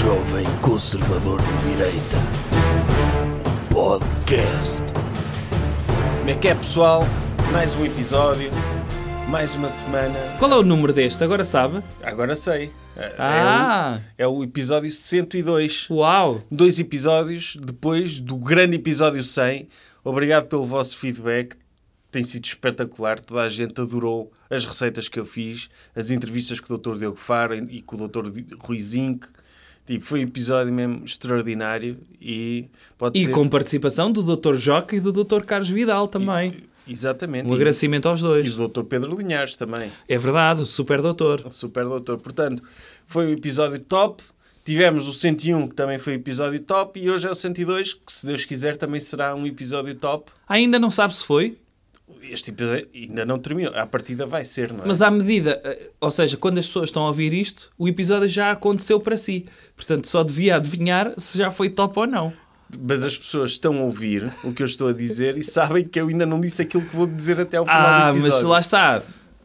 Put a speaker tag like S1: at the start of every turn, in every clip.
S1: jovem conservador de direita. Podcast.
S2: Como é que é, pessoal? Mais um episódio, mais uma semana.
S3: Qual é o número deste? Agora sabe?
S2: Agora sei. É-
S3: Ah!
S2: É, o, é o episódio 102.
S3: Uau!
S2: Dois episódios depois do grande episódio 100. Obrigado pelo vosso feedback. Tem sido espetacular. Toda a gente adorou as receitas que eu fiz, as entrevistas com o Dr. Diogo Faro e com o Dr. Rui Zinc. Tipo, foi um episódio mesmo extraordinário e pode
S3: E
S2: ser...
S3: com participação do Dr. Joca e do Dr. Carlos Vidal também.
S2: Exatamente.
S3: Um
S2: E-
S3: agradecimento aos
S2: E
S3: dois.
S2: do Dr. Pedro Linhares também.
S3: É verdade, o super doutor.
S2: Super doutor. Portanto, foi um episódio top. Tivemos o 101, que também foi um episódio top. E hoje é o 102, que se Deus quiser também será um episódio top.
S3: Ainda não sabe se foi,
S2: Este episódio ainda não terminou. A partida vai ser, não é?
S3: mas à medida, eh, ou seja, quando as pessoas estão a ouvir isto, o episódio já aconteceu para si. Portanto, só devia adivinhar se já foi top ou não.
S2: Mas as pessoas estão a ouvir o que eu estou a dizer e sabem que eu ainda não disse aquilo que vou dizer até ao final
S3: Ah,
S2: do episódio.
S3: mas lá está.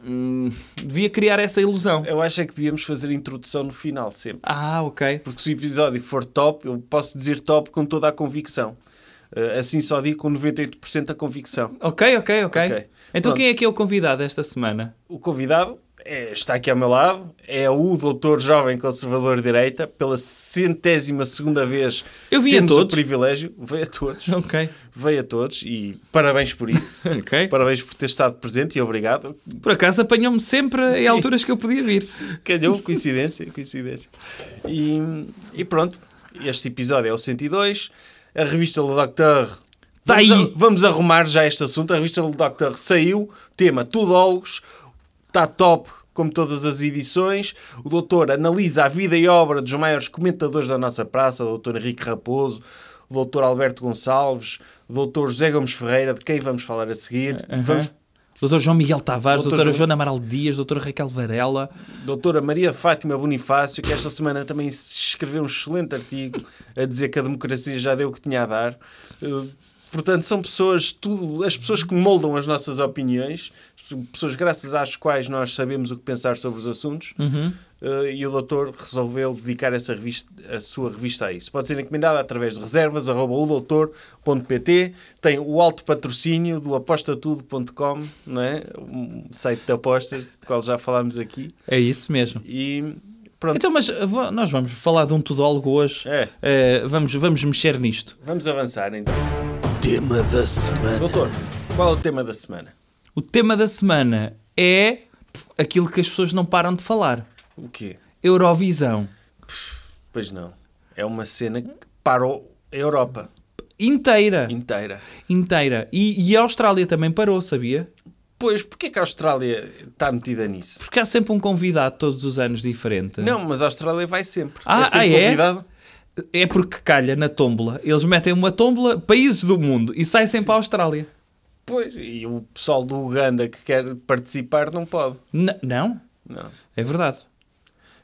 S3: Hum, devia criar essa ilusão.
S2: Eu acho é que devíamos fazer a introdução no final sempre.
S3: Ah, ok.
S2: Porque se o episódio for top, eu posso dizer top com toda a convicção. Eh, Assim só digo com 98% da convicção.
S3: Ok, ok, ok.
S2: Ok.
S3: Então
S2: Pronto.
S3: quem é que é o convidado esta semana?
S2: O convidado é- está aqui ao meu lado, é o doutor jovem conservador de direita, pela centésima segunda vez.
S3: Eu vi a
S2: temos
S3: todos.
S2: o privilégio, veio a todos,
S3: Ok.
S2: veio a todos e parabéns por isso.
S3: Ok.
S2: Parabéns por ter estado presente e obrigado.
S3: Por acaso apanhou-me sempre em alturas que eu podia vir.
S2: Calhou, coincidência, coincidência. E, e pronto, este episódio é o 102. A revista Le Docteur.
S3: Tá
S2: vamos,
S3: aí.
S2: a- vamos arrumar já este assunto. A revista Le Docteur saiu, tema Tudólogos, está top, como todas as edições. O doutor analisa a vida e obra dos maiores comentadores da nossa praça, o doutor Henrique Raposo, o doutor Alberto Gonçalves, o doutor José Gomes Ferreira, de quem vamos falar a seguir. Vamos
S3: Doutor João Miguel Tavares,
S2: Doutor
S3: doutora
S2: João-
S3: Joana Amaral Dias, doutora Raquel Varela.
S2: Doutora Maria Fátima Bonifácio, que esta semana também escreveu um excelente artigo a dizer que a democracia já deu o que tinha a dar. Eh, Portanto, são pessoas, tudo, as pessoas que moldam as nossas opiniões, pessoas graças às quais nós sabemos o que pensar sobre os assuntos. Eh, e o doutor resolveu dedicar essa revista, a sua revista a isso. Pode ser encomendada através de reservas, arroba udoutor.pt. Tem o alto patrocínio do apostatudo.com, não é? Um site de apostas, do qual já falámos aqui.
S3: É isso mesmo.
S2: E pronto,
S3: Então, mas uh, vo- nós vamos falar de um tudólogo hoje.
S2: É.
S3: Eh, vamos, vamos mexer nisto.
S2: vamos avançar então.
S1: Tema da semana.
S2: Doutor, qual é o tema da semana?
S3: O tema da semana é aquilo que as pessoas não param de falar.
S2: O quê?
S3: Eurovisão.
S2: Pois não. É uma cena que parou a Europa
S3: Inteira.
S2: inteira.
S3: Inteira. E, e a Austrália também parou, sabia?
S2: Pois, porquê que a Austrália está metida nisso?
S3: Porque há sempre um convidado todos os anos diferente.
S2: Não, mas a Austrália vai sempre.
S3: Ah,
S2: sempre
S3: ah, é?
S2: convidado.
S3: É porque calha na tómbola. Eles metem uma tómbola, países do mundo, e sai sempre a Austrália.
S2: Pois, e o pessoal do Uganda que quer participar não pode.
S3: N- não?
S2: Não.
S3: É verdade.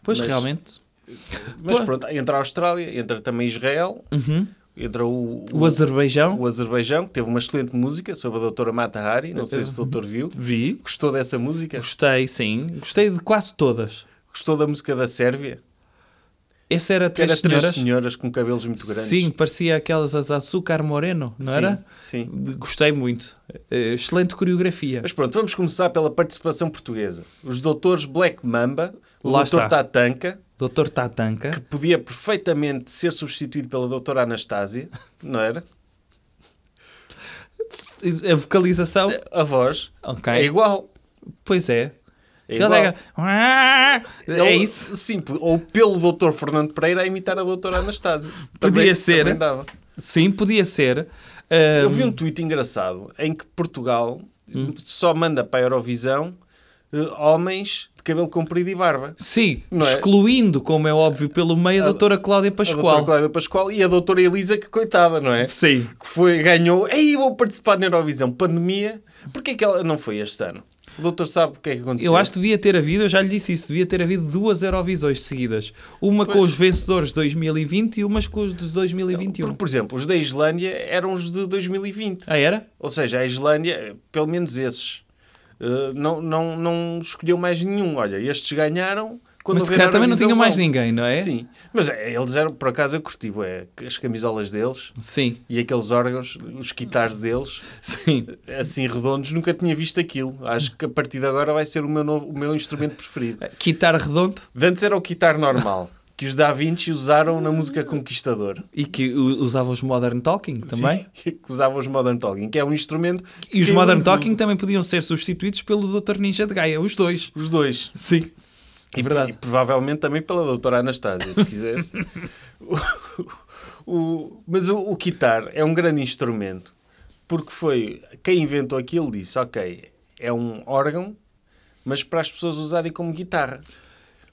S3: Pois
S2: Mas-
S3: realmente.
S2: Mas
S3: Pô.
S2: pronto, entra a Austrália, entra também Israel, entra o,
S3: O Azerbaijão.
S2: o Azerbaijão, que teve uma excelente música sobre a doutora Mata Hari. Não sei se o doutor viu.
S3: Vi.
S2: Gostou dessa música?
S3: Gostei, sim. Gostei de quase todas.
S2: Gostou da música da Sérvia?
S3: Esse era Três
S2: era três
S3: Senhoras.
S2: senhoras com cabelos muito grandes.
S3: Sim, parecia aquelas as açúcar moreno, não
S2: Sim,
S3: era?
S2: sim.
S3: Gostei muito. Eh, Excelente coreografia.
S2: Mas pronto, vamos começar pela participação portuguesa. Os doutores Black Mamba, o
S3: Lá
S2: doutor
S3: está.
S2: Tatanka,
S3: Doutor Tatanka.
S2: que podia perfeitamente ser substituído pela doutora Anastásia, não era?
S3: A vocalização.
S2: A voz
S3: Ok.
S2: é igual.
S3: Pois é.
S2: É
S3: Ele
S2: igual.
S3: pega- É
S2: Ele-
S3: isso.
S2: Sim, ou pelo doutor Fernando Pereira a imitar a doutora Anastásia.
S3: Podia
S2: Também-
S3: ser.
S2: também dava.
S3: Sim, podia ser. Ah,
S2: Eu vi um tweet engraçado em que Portugal
S3: Hum.
S2: só manda para a Eurovisão eh, homens de cabelo comprido e barba.
S3: Sim,
S2: é?
S3: excluindo, como é óbvio, pelo meio a, doutora Cláudia
S2: A doutora
S3: Pascoal.
S2: Cláudia Pascoal e a doutora Elisa, que coitada, não é?
S3: Sim.
S2: Que foi, ganhou, ei, vou participar na Eurovisão, pandemia. Porquê que ela não foi este ano? O doutor sabe o que é que aconteceu?
S3: Eu acho que devia ter havido, eu já lhe disse isso, devia ter havido duas Eurovisões seguidas. Uma com
S2: Pois.
S3: os vencedores de 2020 e umas com os de 2021.
S2: Por, por exemplo, os da Islândia eram os de 2020.
S3: Ah, era?
S2: Ou seja, a Islândia, pelo menos esses, eh, não, não, não escolheu mais nenhum. Olha, estes ganharam, quando
S3: Mas se calhar também não tinham mais ninguém, não é?
S2: Sim, mas é, eles eram, por acaso eu curti, é, as camisolas deles
S3: Sim,
S2: e aqueles órgãos, os guitares deles,
S3: sim.
S2: assim redondos, nunca tinha visto aquilo. Acho que a partir de agora vai ser o meu, novo, o meu instrumento preferido.
S3: Quitar redondo
S2: De antes era o guitar normal, que os Da Vinci usaram na música Conquistador.
S3: e que usavam os Modern Talking também.
S2: Sim, que usavam os Modern Talking, que é um instrumento.
S3: E os Modern
S2: eles
S3: Talking também podiam ser substituídos pelo Dr. Ninja de Gaia, os dois.
S2: Os dois.
S3: Sim. É
S2: E,
S3: verdade.
S2: e provavelmente também pela doutora Anastasia, se quiseres. o, o- mas o, o guitar é um grande instrumento porque foi quem inventou aquilo disse: Ok, é um órgão, mas para as pessoas usarem como guitarra.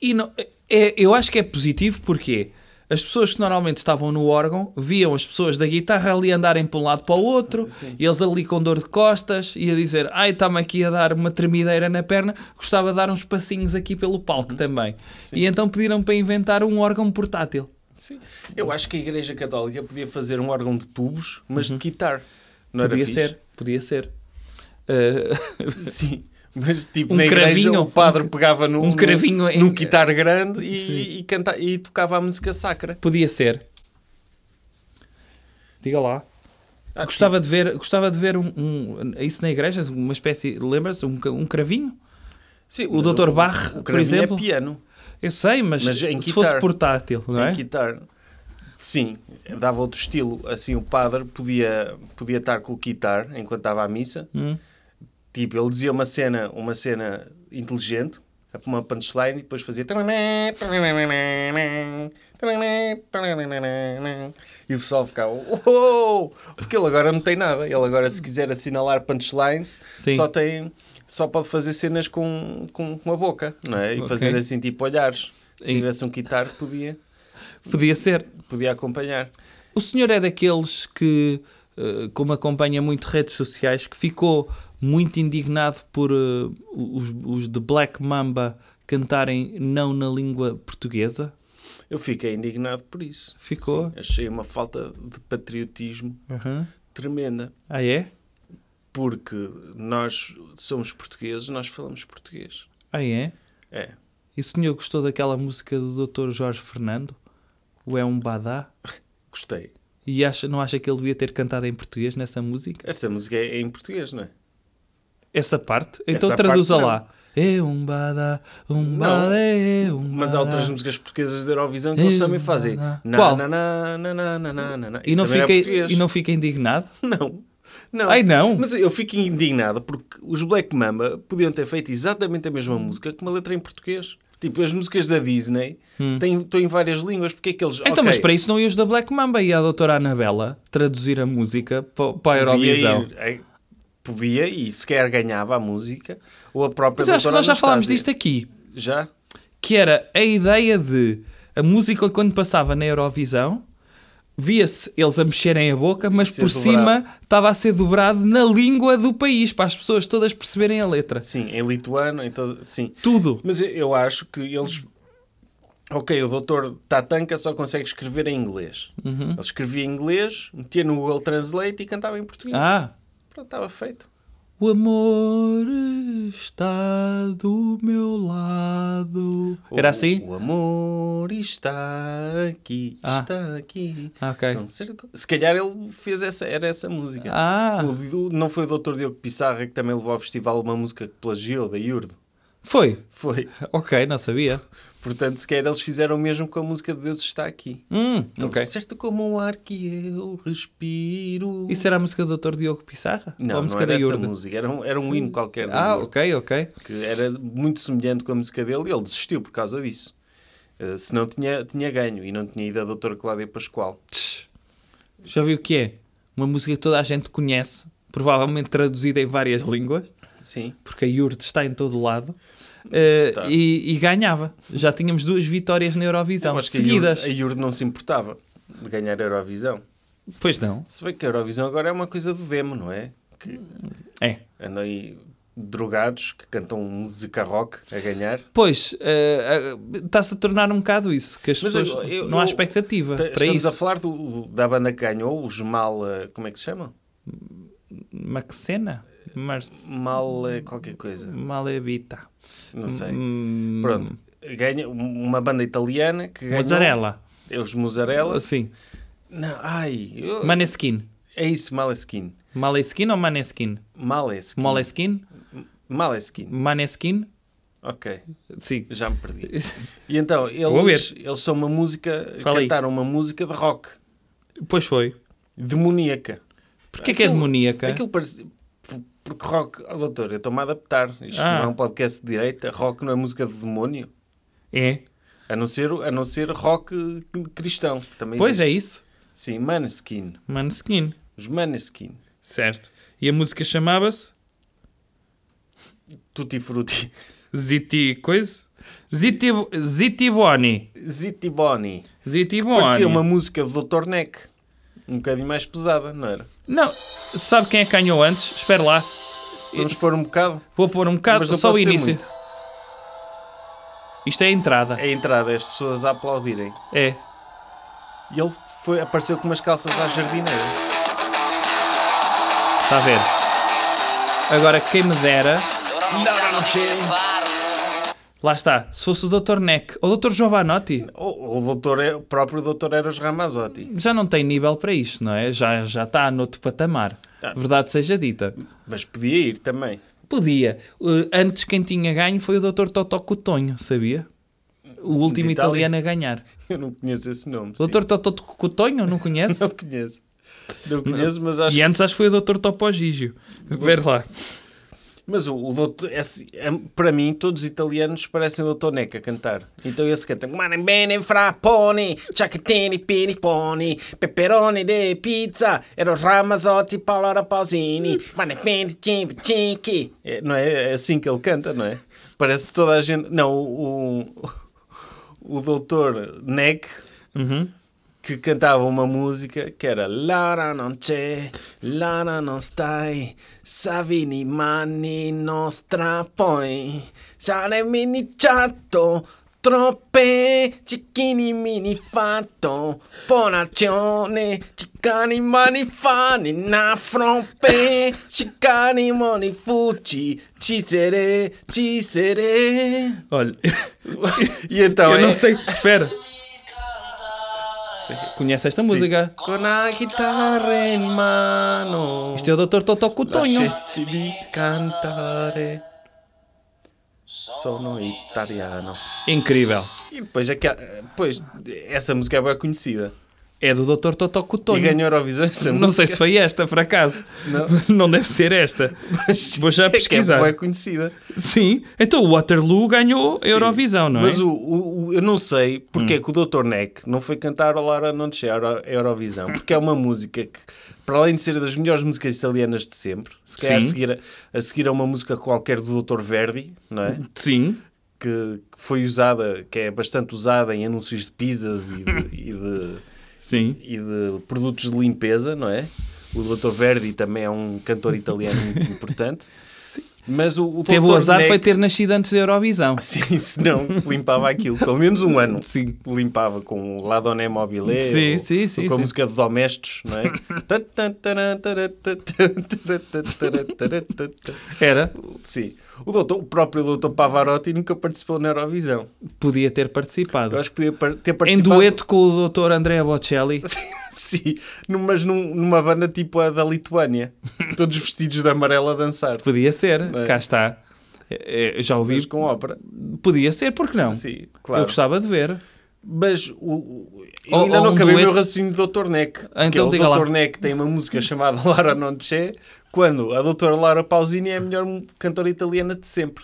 S3: E não- é, eu acho que é positivo porque as pessoas que normalmente estavam no órgão viam as pessoas da guitarra ali andarem para um lado para o outro, e eles ali com dor de costas e a dizer: Ai, está-me aqui a dar uma tremideira na perna, gostava de dar uns passinhos aqui pelo palco também. E então pediram para inventar um órgão portátil.
S2: Sim. Eu acho que a Igreja Católica podia fazer um órgão de tubos, mas de guitar. Não
S3: podia ser, podia ser. Uh,
S2: Sim. Mas tipo,
S3: Um
S2: na igreja
S3: cravinho,
S2: o padre pegava num,
S3: um cravinho em-
S2: num guitar grande e, e, canta, e tocava a música sacra.
S3: podia ser. Diga lá.
S2: Ah,
S3: gostava de ver, gostava de ver um, um- isso na igreja, uma espécie, lembra-se, um, um cravinho?
S2: Sim,
S3: O Dr. Bach,
S2: o
S3: por
S2: cravinho
S3: exemplo?
S2: é piano.
S3: Eu sei, mas,
S2: Mas em
S3: se
S2: guitar.
S3: fosse portátil, não é?
S2: Em guitar. Sim, dava outro estilo. Assim, o padre podia, podia estar com o guitar enquanto estava à missa.
S3: Hum.
S2: Tipo, ele dizia uma cena, uma cena inteligente, uma punchline, e depois fazia. E o pessoal ficava. "Oh!" Porque ele agora não tem nada. Ele agora, se quiser assinalar punchlines,
S3: Sim.
S2: só tem. Só pode fazer cenas com, com, com a boca, não é? E
S3: Ok.
S2: fazer assim tipo olhares. Se tivesse um guitar, podia,
S3: Podia ser.
S2: podia acompanhar.
S3: O senhor é daqueles que, eh, como acompanha muito redes sociais, que ficou muito indignado por eh, os, os de Black Mamba cantarem não na língua portuguesa?
S2: Eu fiquei indignado por isso.
S3: Ficou?
S2: Sim, achei uma falta de patriotismo tremenda.
S3: Ah, é?
S2: Porque nós somos portugueses, nós falamos português.
S3: Ah, é?
S2: É.
S3: E o senhor gostou daquela música do Dr. Jorge Fernando? O É um Badá?
S2: Gostei.
S3: E acha, não acha que ele devia ter cantado em português nessa música?
S2: Essa música é é em português, não é?
S3: Essa parte? Então
S2: Essa
S3: traduza
S2: parte
S3: lá. É um badá, um badá, é um
S2: Mas há outras músicas portuguesas da Eurovisão que eles
S3: Eh,
S2: também fazem.
S3: Qual?
S2: na, na, na, na, na, na, na, na.
S3: E não,
S2: é
S3: fica, e não fica indignado?
S2: Não. Não.
S3: Ai, não?
S2: Mas eu fico indignado porque os Black Mamba podiam ter feito exatamente a mesma música com uma letra em português. Tipo, as músicas da Disney têm, estão em várias línguas. Porque é que eles.
S3: Então,
S2: ok,
S3: mas para isso não ia os da Black Mamba e a doutora Anabela traduzir a música pa- para a Eurovisão.
S2: ir- eh, podia e sequer ganhava a música. Ou a própria
S3: Mas acho que nós já falámos disto aqui.
S2: Já?
S3: Que era a ideia de a música quando passava na Eurovisão via-se eles a mexerem a boca, mas por
S2: dobrado.
S3: cima estava a ser dobrado na língua do país para as pessoas todas perceberem a letra.
S2: Sim, em lituano, em todo, sim.
S3: Tudo.
S2: Mas eu, eu acho que eles. Ok, o doutor Tatanka só consegue escrever em inglês.
S3: Uhum.
S2: Ele escrevia em inglês, metia no Google Translate e cantava em português.
S3: Ah,
S2: Pronto, estava feito.
S3: o amor está do meu lado. Era
S2: O-
S3: assim?
S2: O amor está aqui,
S3: Ah.
S2: está aqui.
S3: Ah, ok.
S2: Então, se se calhar ele fez essa, era essa música.
S3: Ah,
S2: O- não foi o doutor Diogo Pissarra que também levou ao festival uma música que plagiou, da Iurdo?
S3: foi.
S2: Foi.
S3: Ok, não sabia.
S2: Portanto, se calhar eles fizeram o mesmo com a música de Deus está aqui.
S3: Hum,
S2: Tão
S3: ok.
S2: certo como o ar que eu respiro.
S3: Isso era a música do Dr. Diogo Pissarra? Ou
S2: Não,
S3: a
S2: não
S3: música
S2: era
S3: da
S2: essa música. Era um, era um hino qualquer.
S3: Ah, ok, ok.
S2: Que era muito semelhante com a música dele e ele desistiu por causa disso. Eh, senão tinha, tinha ganho e não tinha ido a doutora Cláudia Pascoal.
S3: Tch. Já viu o que é? Uma música que toda a gente conhece, provavelmente traduzida em várias línguas,
S2: Sim.
S3: porque a Iurde está em todo lado,
S2: Está.
S3: e, e ganhava. Já tínhamos duas vitórias na Eurovisão,
S2: Eu
S3: seguidas.
S2: A Iurde, não se importava de ganhar a Eurovisão.
S3: Pois não.
S2: Se bem que a Eurovisão agora é uma coisa do demo, não é? Que
S3: É.
S2: andam aí drogados que cantam música rock a ganhar.
S3: Pois, eh, está-se a tornar um bocado isso, que as
S2: Mas
S3: pessoas.
S2: eu- eu-
S3: não há
S2: eu-
S3: expectativa
S2: Tá-
S3: para
S2: Estamos
S3: isso.
S2: a falar do- da banda que ganhou, os Mal. Como é que se chama?
S3: Maxena? Mar...
S2: Mal. qualquer coisa.
S3: Malevita.
S2: Não sei.
S3: Hum,
S2: Pronto. ganha uma banda italiana que ganhou...
S3: Mozzarella.
S2: É os Mozzarella.
S3: Sim.
S2: Não, ai... eu-
S3: Maneskin.
S2: É isso, Maleskin.
S3: Maleskin ou Maneskin?
S2: Maleskin.
S3: Moleskin?
S2: Maleskin.
S3: Maneskin?
S2: Ok,
S3: Sim.
S2: já me perdi. E então, eles, eles são uma música...
S3: Fala aí.
S2: cantaram uma música de rock.
S3: Pois foi.
S2: Demoníaca.
S3: Porquê que é
S2: Aquilo-
S3: demoníaca?
S2: Aquilo parece... por- Porque rock... Oh, doutor, eu estou-me a adaptar. Isto
S3: Ah.
S2: não é um podcast de direita. Rock não é música de demónio.
S3: É.
S2: A não ser, a não ser rock cristão. Também
S3: Pois é
S2: existe.
S3: isso.
S2: Sim, Maneskin.
S3: Maneskin.
S2: Os Maneskin.
S3: Certo. E a música chamava-se
S2: Tutti Frutti.
S3: Ziti... Coisa? Ziti... Zitiboni.
S2: Zitiboni.
S3: Zitiboni.
S2: Parecia uma música do Dr. Neck. Um bocadinho mais pesada, não era?
S3: Não. Sabe quem é que ganhou antes? Espera lá.
S2: Vamos pôr um bocado.
S3: Vou pôr um bocado,
S2: Mas não
S3: só o início.
S2: muito.
S3: Isto é a entrada.
S2: É a entrada, as pessoas a aplaudirem.
S3: É.
S2: E ele foi, apareceu com umas calças à jardineira.
S3: Está a ver? Agora, quem me dera... Lá está. Se fosse o Dr. Neck ou o Dr. Giovanotti,
S2: O, o, doutor é, o próprio doutor Eros Ramazzotti.
S3: já não tem nível para isto, não é? Já, já está noutro patamar.
S2: Ah.
S3: Verdade seja dita.
S2: Mas podia ir também.
S3: Podia. Uh, antes quem tinha ganho foi o Dr. Totó Coutonho, sabia? O último italiano a ganhar.
S2: Eu não conheço esse nome.
S3: O Dr. Totó Coutonho, não conhece?
S2: Não conheço. Não conheço, mas acho
S3: E antes acho que foi o Dr. Topo Gigio. Ver lá.
S2: Mas o, o doutor, esse- é- para mim, todos os italianos parecem doutor Neca a cantar. Então esse canta Mane bene frappone, ciacchettini piniponi, peperoni de pizza, ero Ramazzotti, Paolo Rapausini, mane bene cinque. É, Não é? É assim que ele canta, não é? Parece toda a gente... Não, o, o, o doutor Neck... Que cantava uma música que era Lara non c'è, Lara non stai, Savini mani non strappoi, Sare mini chatto, troppe, cicchini mini fatto, Ponazione, ciccani mani fani, na froppe, ciccani moni fucci, cicere, cicere.
S3: Olha,
S2: E então
S3: eu
S2: é...
S3: não sei. Espera. Conhece esta música?
S2: Con la chitarra in mano.
S3: Isto é o Dr. Totó
S2: di cantare. Sono italiano.
S3: Incrível.
S2: E depois, aqui, depois essa música é bem conhecida.
S3: É do Dr. Totó
S2: E
S3: Coutonho.
S2: ganhou Eurovisão essa
S3: Não sei se foi esta, por acaso.
S2: Não.
S3: Não deve ser esta. Vou já
S2: É que
S3: pesquisar.
S2: É bem conhecida.
S3: Sim. Então o Waterloo ganhou a Eurovisão, não é?
S2: Mas o, o- eu não sei porque é que o Dr. Neck não foi cantar o Lara Non C'è Euro- Eurovisão. Porque é uma música que, para além de ser das melhores músicas italianas de sempre, se calhar a seguir a, a seguir a uma música qualquer do Dr. Verdi, não é?
S3: Sim.
S2: que, que foi usada, que é bastante usada em anúncios de pizzas e de, e de,
S3: Sim.
S2: e de produtos de limpeza, não é? O Dr. Verdi também é um cantor italiano muito importante.
S3: Sim.
S2: Mas o, o
S3: Teve o azar
S2: Neck-
S3: foi ter nascido antes da Eurovisão.
S2: Sim, se não, limpava aquilo. Pelo menos um ano.
S3: Sim.
S2: Limpava com o Ladoné Mobile.
S3: Sim,
S2: ou-
S3: sim, sim,
S2: Com a música de Domestos, não é?
S3: Era.
S2: Sim. O, doutor, o próprio doutor Pavarotti nunca participou na Eurovisão.
S3: Podia ter participado.
S2: Eu acho que podia par- ter
S3: Em
S2: participado...
S3: dueto com o Dr. Andrea Bocelli.
S2: Sim, mas num- numa banda tipo a da Lituânia. Todos vestidos de amarelo a dançar.
S3: Podia ser.
S2: É.
S3: Cá está. É, é, já ouvi.
S2: Mas com ópera.
S3: Podia ser, porque não?
S2: Sim, claro.
S3: Eu gostava de ver.
S2: Mas o, o- eu
S3: Ou-
S2: ainda
S3: ou
S2: não
S3: um
S2: acabei o meu raciocínio do Dr. Neck.
S3: Ah, então
S2: que é o
S3: diga lá.
S2: Dr. Neck tem uma música chamada Lara Non C'è, quando a doutora Laura Pausini é a melhor cantora italiana de sempre.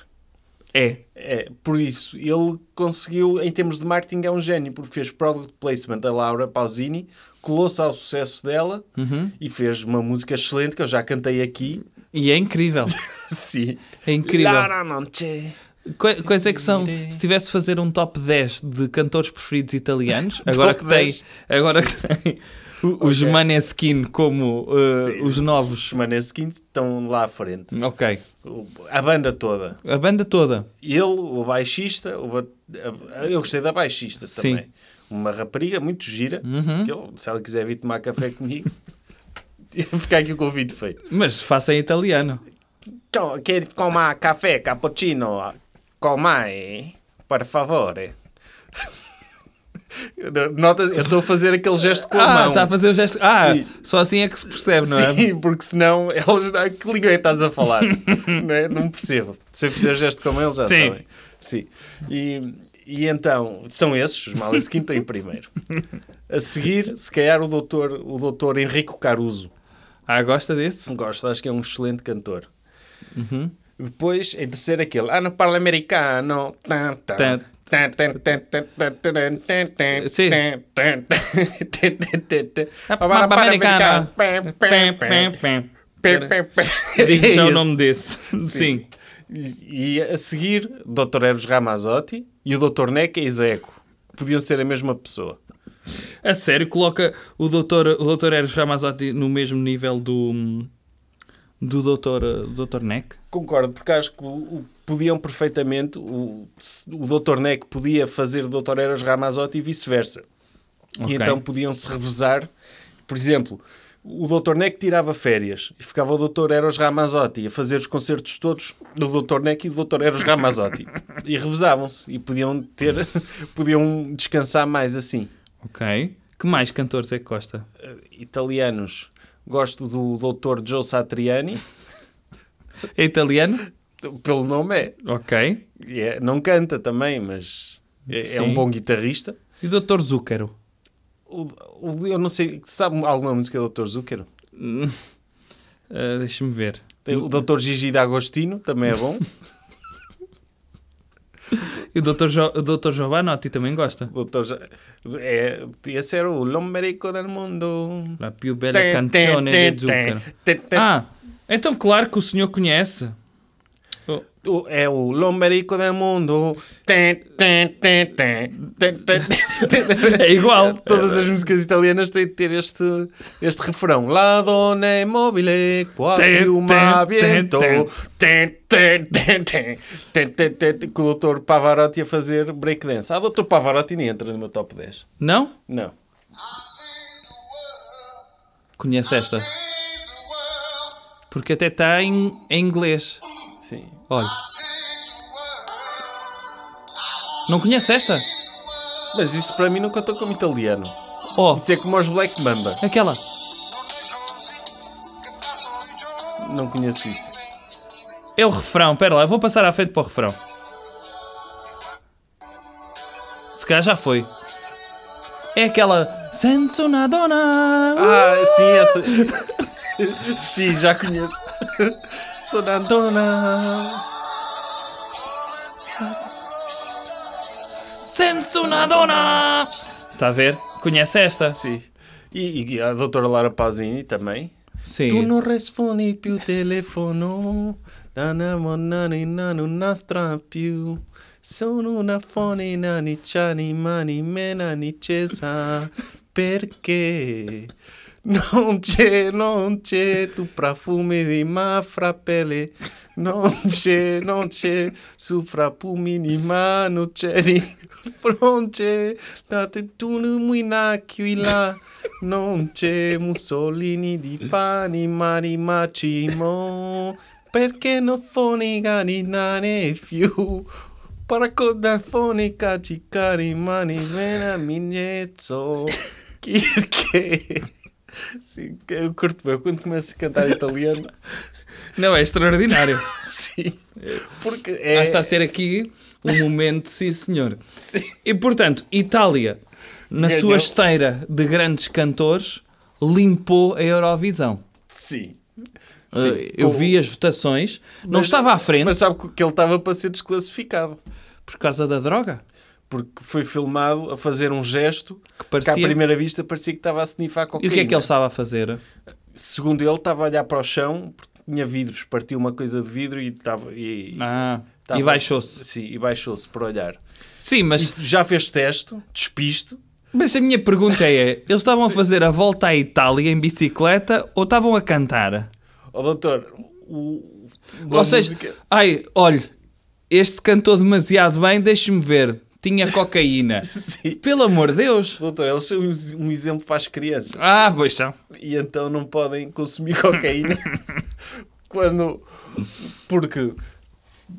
S3: É.
S2: É, por isso, ele conseguiu, em termos de marketing, é um gênio, porque fez product placement da Laura Pausini, colou-se ao sucesso dela
S3: Uhum.
S2: e fez uma música excelente que eu já cantei aqui.
S3: E é incrível.
S2: Sim.
S3: É incrível.
S2: C'è.
S3: Qu- Quais é que são? Se tivesse de fazer um top 10 de cantores preferidos italianos, agora que tem,
S2: 10?
S3: agora que tem os
S2: Ok.
S3: Maneskin como uh, os novos.
S2: Os Maneskin estão lá à frente.
S3: Ok.
S2: A banda toda.
S3: A banda toda.
S2: Ele, o baixista, o ba- eu gostei da baixista
S3: Sim.
S2: também. Uma rapariga muito gira. que eu, se ela quiser vir tomar café comigo, ficar aqui o convite feito.
S3: Mas faça em italiano.
S2: Então, quer tomar café, cappuccino, com mais? Por favor. Nota, eu estou a fazer aquele gesto com a
S3: Ah,
S2: mão.
S3: está a fazer o gesto. Ah,
S2: Sim.
S3: só assim é que se percebe, não é?
S2: Sim, porque senão eles. ah, Que língua é que estás a falar? não, é? não percebo. Se eu fizer gesto com eles, já
S3: Sim.
S2: sabem. Sim. E, e então, são esses, os Males Quinto em primeiro. A seguir, se calhar, o doutor, o doutor Henrico Caruso.
S3: Ah, gosta deste?
S2: Gosto, acho que é um excelente cantor.
S3: Uhum.
S2: Depois, em terceiro, aquele. Ah, no parla americano. Tan, tan. Pam, pam.
S3: Digo já
S2: É
S3: o
S2: esse.
S3: nome desse. Sim.
S2: E, e a seguir, Dr. Eros Ramazotti e o Dr. Neca Iseco. Que podiam ser a mesma pessoa.
S3: A sério, coloca o doutor, o doutor Eros Ramazotti no mesmo nível do, do doutor, doutor Neck?
S2: Concordo, porque acho que o, o- podiam perfeitamente. O, o Dr. Neck podia fazer o Dr. Eros Ramazotti e vice-versa.
S3: Ok.
S2: E então podiam-se revezar. Por exemplo, o Dr. Neck tirava férias e ficava o Dr. Eros Ramazotti a fazer os concertos todos do Dr. Neck e do Dr. Eros Ramazotti. e revezavam-se e podiam ter. podiam descansar mais assim.
S3: Ok. Que mais cantores é que gosta?
S2: Eh, Italianos. Gosto do Dr. Joe Satriani,
S3: É italiano?
S2: Pelo nome é.
S3: Ok.
S2: É- não canta também, mas é, é um bom guitarrista.
S3: E o doutor Zúcaro?
S2: O, o- eu não sei, sabe alguma música do Dr. Zucker?
S3: Ah, Deixa-me ver.
S2: Tem o Dr. Gigi D'Agostino, também é bom.
S3: E o doutor, jo, o doutor Giovanotti também gosta?
S2: Dr. Ja- é, esse era o L'Omberico del Mundo.
S3: La più bella canzone de Zucchero. Ah, então claro que o senhor conhece. Oh,
S2: O- É o L'Omberico del Mundo.
S3: É igual.
S2: Todas as músicas italianas têm de ter este, este refrão. La donna è mobile, qua
S3: Ten,
S2: più
S3: ten,
S2: ma
S3: ten,
S2: viento.
S3: ten.
S2: Ten, ten, ten, ten. Ten, ten, ten, ten. Que o Dr. Pavarotti a fazer breakdance. Ah, o Dr. Pavarotti nem entra no meu top 10.
S3: Não?
S2: Não.
S3: Conhece esta? Porque até está em, em inglês. Olha. Não conhece esta?
S2: Mas isso para mim não contou como italiano.
S3: Oh,
S2: Isso é como os Black Mamba.
S3: aquela.
S2: Não conheço isso.
S3: É o refrão. Pera lá, eu vou passar à frente para o refrão. Se calhar já foi. É aquela. Senza una donna.
S2: Ah, sim, essa. sim, já conheço. Sonadona.
S3: Senza una donna. Está a ver? Conhece esta?
S2: Sim. E, e a doutora Laura Pausini também.
S3: Sim.
S2: Tu non rispondi più telefono, Nana monani nanu nastra più. Sono una fonina ni ciani mani mena ni cesa. Perché non c'è, non c'è tu profumo di ma frappelle. Non c'è, non c'è su frapumi di mano c'è di fronte. Date tu là. Non c'è Mussolini di pani mani macimo. Perché non fonica ni nane più. Para coda fonica cicari mani vena mignezzo. Perché? Sim, eu curto bem. Quando começo a cantar italiano,
S3: Não, é extraordinário.
S2: sim. Porque é.
S3: Ah, está a ser aqui um momento, sim senhor. E portanto, Itália, na
S2: Ganhou.
S3: sua esteira de grandes cantores, limpou a Eurovisão.
S2: Sim.
S3: Uh, eu
S2: com-
S3: vi as votações, não
S2: Mas-
S3: estava à frente
S2: Mas sabe que ele estava para ser desclassificado.
S3: por causa da droga.
S2: Porque foi filmado a fazer um gesto que,
S3: parecia-
S2: à primeira vista parecia que estava a snifar
S3: E
S2: cocaína.
S3: o que é que ele estava a fazer?
S2: Segundo ele, estava a olhar para o chão porque tinha vidros, partiu uma coisa de vidro e estava. E,
S3: Ah,
S2: estava-
S3: e baixou-se.
S2: Sim, e baixou-se por olhar.
S3: Sim, mas,
S2: E já fez teste, despiste.
S3: mas a minha pergunta é: eles estavam a fazer a volta à Itália em bicicleta ou estavam a cantar?
S2: Ó doutor, o.
S3: Ou seja, ai, olha, este cantou demasiado bem, deixe-me ver. Tinha cocaína.
S2: Sim.
S3: Pelo amor de Deus.
S2: Doutor, eles são um um exemplo para as crianças.
S3: Ah, pois são.
S2: e então não podem consumir cocaína quando porque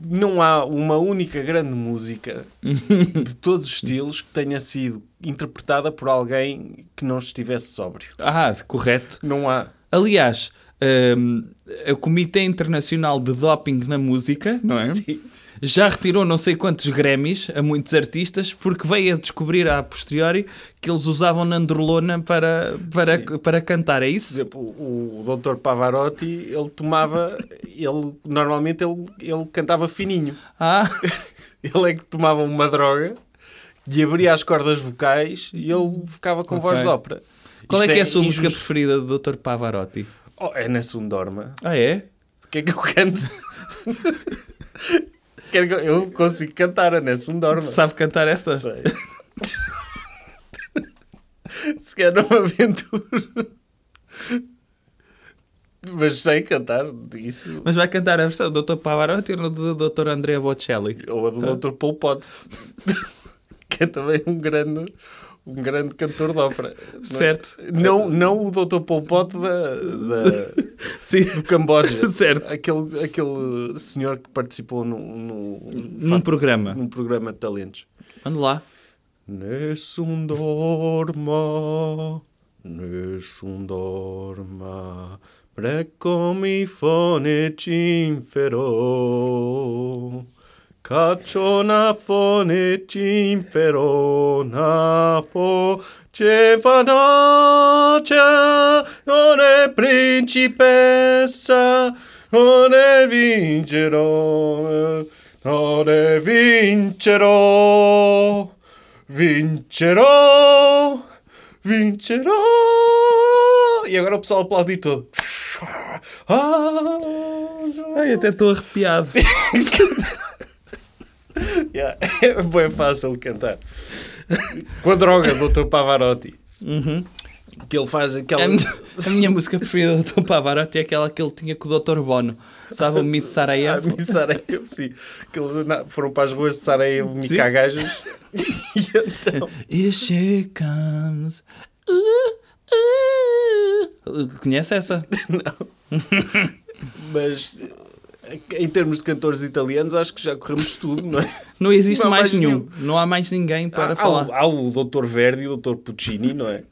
S2: não há uma única grande música de todos os estilos que tenha sido interpretada por alguém que não estivesse sóbrio.
S3: Ah, correto.
S2: Não há.
S3: Aliás, hum, o Comitê Internacional de Doping na Música, não é?
S2: Sim.
S3: Já retirou não sei quantos Grammys a muitos artistas porque veio a descobrir a posteriori que eles usavam nandrolona para, para, para cantar, é
S2: Por
S3: isso?
S2: exemplo, o, o Dr. Pavarotti, ele tomava, ele normalmente ele, ele cantava fininho.
S3: Ah,
S2: Ele é que tomava uma droga e abria as cordas vocais e ele ficava com voz de ópera.
S3: qual é
S2: Isto
S3: que é a sua música
S2: injusto.
S3: preferida do Dr. Pavarotti?
S2: Oh, é Nessun Dorma.
S3: Ah, é?
S2: O que é que eu canto? Eu- consigo cantar a Nessun Dorma.
S3: Sabe cantar essa?
S2: Sei. Se quer uma aventura. Mas sei cantar isso.
S3: Mas vai cantar a versão do Dr. Pavarotti ou do Dr. Andrea Bocelli?
S2: Ou a do Dr. Pol Pot. que é também um grande, um grande cantor de ópera.
S3: Certo.
S2: Não, não o Dr. Pol Pot da, da-
S3: Sim.
S2: do Camboja.
S3: Certo.
S2: Aquele, aquele senhor que participou no, no,
S3: Num programa.
S2: num programa de talentos.
S3: Ande lá.
S2: Nessun dorma, nessun dorma, precomi fone cimpero, cacciona fone cimpero, napo, cefanacia, non è principessa, non è vincerò, non è vincerò. Vincerò! Vincerò! E agora o pessoal aplaudir todo. Ah,
S3: Ai, até estou arrepiado.
S2: yeah. É bem fácil cantar. Com a droga do Dr. Pavarotti. Que ele faz aquela.
S3: A minha, a minha música preferida do Dr. Pavarotti é aquela que ele tinha com o Dr. Bono. Sabe o Miss
S2: Ah,
S3: Sarajevo?
S2: Miss Sarajevo, sim. Que eles foram para as ruas de Sarajevo
S3: Sim.
S2: micar gajas. E então.
S3: Here she comes. Uh, uh. Conhece essa?
S2: Mas em termos de cantores italianos, acho que já corremos tudo, não é?
S3: Não existe
S2: Não
S3: mais
S2: mais
S3: nenhum. Não há mais ninguém para
S2: há,
S3: falar.
S2: Há, o, há o Dr. Verdi e o Dr. Puccini, não é?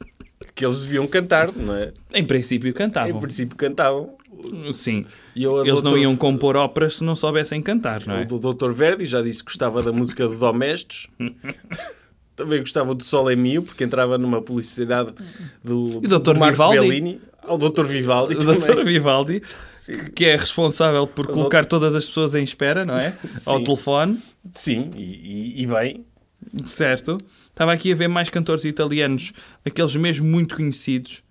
S2: Que eles deviam cantar, não é?
S3: Em princípio
S2: Em
S3: cantavam.
S2: princípio cantavam.
S3: Sim.
S2: Eu,
S3: Eles não
S2: Dr.
S3: iam compor óperas se não soubessem cantar, não é?
S2: O Dr. Verdi já disse que gostava da música de Domestos. Também gostava do Sol é Mio, porque entrava numa publicidade do,
S3: E Dr.
S2: do Marco
S3: Vivaldi?
S2: Bellini. Ao Dr. Vivaldi
S3: O
S2: também.
S3: Dr. Vivaldi, que- que é responsável por colocar todas as pessoas em espera, não é? Ao
S2: Sim.
S3: telefone,
S2: Sim, e, e- e bem.
S3: certo? Estava aqui a ver mais cantores italianos, aqueles mesmo muito conhecidos.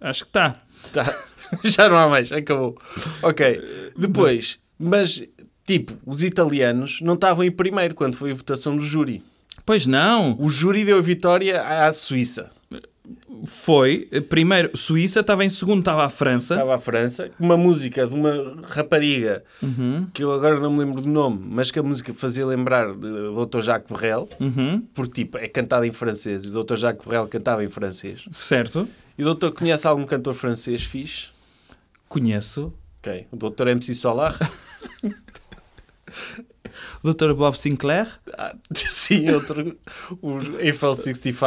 S3: Acho que está.
S2: Tá. Já não há mais, acabou. Ok. Depois, mas tipo, os italianos não estavam em primeiro quando foi a votação do júri.
S3: Pois não,
S2: O júri deu a vitória à Suíça.
S3: Foi. Primeiro, Suíça estava em segundo, estava a França.
S2: Estava a França, uma música de uma rapariga
S3: Uhum.
S2: que eu agora não me lembro do nome, mas que a música fazia lembrar do Dr. Jacques Brel,
S3: Uhum,
S2: porque tipo, é cantada em francês e o Dr. Jacques Brel cantava em francês.
S3: certo.
S2: E o doutor conhece algum cantor francês fixe?
S3: Conheço.
S2: Ok. O Dr. MC Solar?
S3: Dr. Bob Sinclair.
S2: Ah, sim, outro. O Eiffel 65.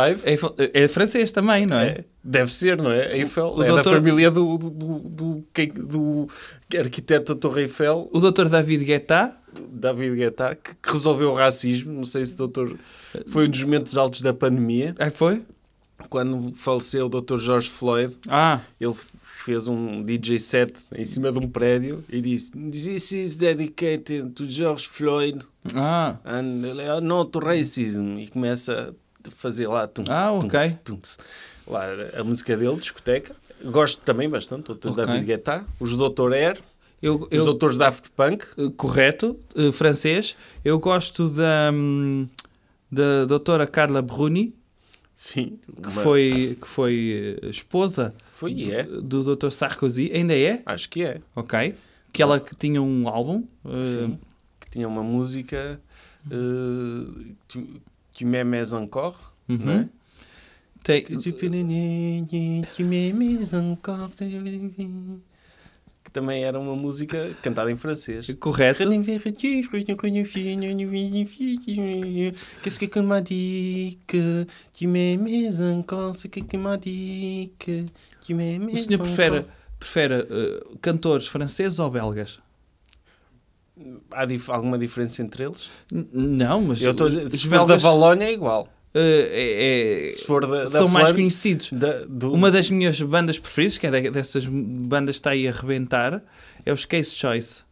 S3: É, é francês também, não é?
S2: É, deve ser, não é? Eiffel.
S3: o
S2: é da
S3: doutor-
S2: família do, do, do, do, do arquiteto da Torre Eiffel,
S3: O Dr. David Guetta.
S2: David Guetta, que, que resolveu o racismo. Não sei se o doutor foi um dos momentos altos da pandemia.
S3: Aí foi?
S2: Quando faleceu o Dr. George Floyd,
S3: Ah,
S2: ele fez um DJ set em cima de um prédio e disse: This is dedicated to George Floyd
S3: ah.
S2: and not racism. E começa a fazer lá. Tum,
S3: Ah,
S2: tum,
S3: ok.
S2: tum, lá a música dele, discoteca. Gosto também bastante, o Dr.
S3: Ok.
S2: David Guetta, os Dr. Air,
S3: Eu,
S2: os
S3: eu,
S2: doutores Daft Punk.
S3: eh, correto, eh, francês. Eu gosto da, hum, da doutora Carla Bruni,
S2: Sim,
S3: que
S2: uma-
S3: foi, que foi eh, esposa
S2: foi e é.
S3: do doutor Sarkozy. Ainda é?
S2: Acho que é.
S3: Ok. Que ela que tinha um álbum. eh,
S2: Sim. Que tinha uma música uh, Tu, tu m'aimes encore,
S3: Uhum.
S2: não é?
S3: tem,
S2: Que tu m'aimes encore. Também era uma música cantada em francês.
S3: Correto.
S2: Qu'est-ce que dit que tu m'aimes encore? Que dit que tu m'aimes
S3: O senhor prefere, prefere eh, cantores franceses ou belgas?
S2: Há dif- alguma diferença entre eles?
S3: N- Não, mas
S2: Eu estou a
S3: os,
S2: dizer, se
S3: os
S2: for da
S3: belgas
S2: Valónia é igual.
S3: Eh, é- é-
S2: da, da
S3: são mais conhecidos.
S2: da- do-
S3: Uma das minhas bandas preferidas, que é de- dessas bandas que está aí a arrebentar, é os Case Choice.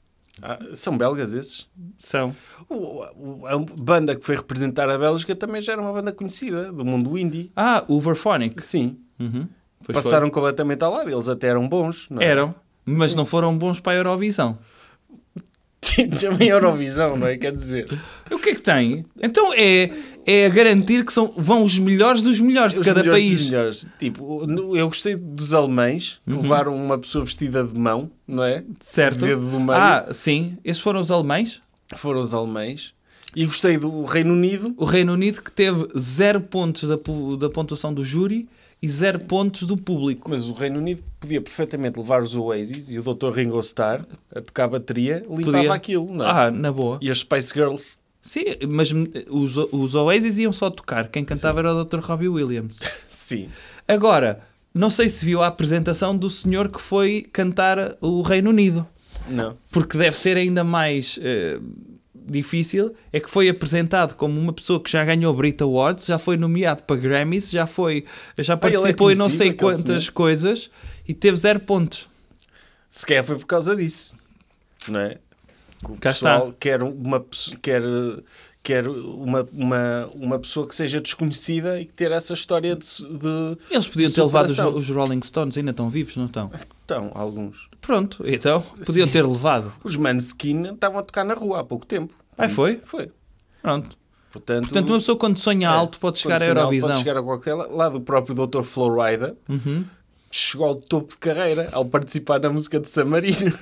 S2: Ah, são belgas esses?
S3: São.
S2: O- a banda que foi representar a Bélgica também já era uma banda conhecida do mundo indie.
S3: Ah, o Verphonic.
S2: Sim.
S3: Uhum.
S2: Passaram completamente ao lado. Eles até eram bons. Não
S3: foi.
S2: é?
S3: Eram, mas não foram bons para a Eurovisão.
S2: Também Eurovisão, não é? Quer dizer,
S3: O que é que tem? Então é, é garantir que são, vão os melhores dos melhores de
S2: os
S3: cada
S2: melhores dos
S3: país.
S2: melhores. Tipo, eu gostei dos alemães que levaram uma pessoa vestida de mão, não é?
S3: Certo?
S2: Dedo do meio.
S3: Ah, sim. Esses foram os alemães.
S2: Foram os alemães. E gostei do Reino Unido.
S3: O Reino Unido que teve zero pontos da, da pontuação do júri e zero pontos do público.
S2: Mas o Reino Unido podia perfeitamente levar os Oasis e o Dr. Ringo Starr a tocar bateria limpava
S3: Podia.
S2: aquilo, não é?
S3: Ah, na boa.
S2: E as Spice Girls.
S3: Sim, mas os, os Oasis iam só tocar. Quem cantava era o Dr. Robbie Williams.
S2: Sim.
S3: Agora, não sei se viu a apresentação do senhor que foi cantar o Reino Unido.
S2: Não.
S3: Porque deve ser ainda mais eh, difícil. É que foi apresentado como uma pessoa que já ganhou Brit Awards, já foi nomeado para Grammys, já, foi, já
S2: ele é
S3: participou em não sei quantas
S2: senhor.
S3: coisas e teve zero pontos.
S2: Se calhar foi por causa disso. Não é? Que o
S3: Cá
S2: pessoal
S3: está.
S2: quer, uma, quer, quer uma, uma, uma pessoa que seja desconhecida e que ter essa história de. de
S3: Eles podiam
S2: de
S3: ter levado os, os Rolling Stones, ainda estão vivos, não estão?
S2: Então, alguns.
S3: Pronto, então podiam ter levado.
S2: Os Maneskin estavam a tocar na rua há pouco tempo.
S3: Ah, foi?
S2: Foi.
S3: Pronto.
S2: Portanto,
S3: Portanto, uma pessoa quando sonha
S2: é,
S3: alto pode chegar à Eurovisão.
S2: Pode chegar a qualquer lá do próprio Dr. Flowrider.
S3: Uhum.
S2: Chegou ao topo de carreira ao participar na música de San Marino.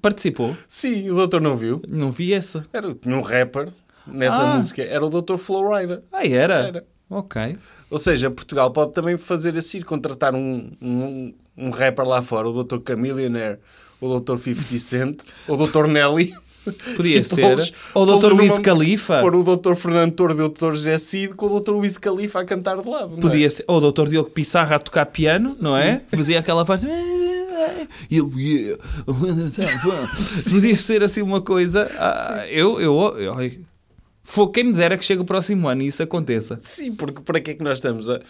S3: Participou?
S2: Sim, o doutor não viu.
S3: Não vi essa.
S2: Era, tinha um rapper nessa
S3: Ah.
S2: música. Era o Dr. Flowrider.
S3: Ah, era?
S2: Era.
S3: Ok.
S2: Ou seja, Portugal pode também fazer assim, contratar um, um, um rapper lá fora, o Dr. Chameleonaire, o Dr. 50 Cent, o Dr. Nelly.
S3: Podia
S2: E
S3: ser. Ou o Dr. Wiz Khalifa.
S2: Pôr o Dr. Fernando Tordo e o Dr. José Cid com o Dr. Wiz Khalifa a cantar de lado. não é?
S3: Podia ser. Ou o Dr. Diogo Pissarra a tocar piano, não é? Fazia aquela parte. E ele. Podia ser assim uma coisa. ah, eu, eu, eu, ai, Fô, quem me dera que chegue o próximo ano e isso aconteça.
S2: Sim, porque para que é que nós estamos a.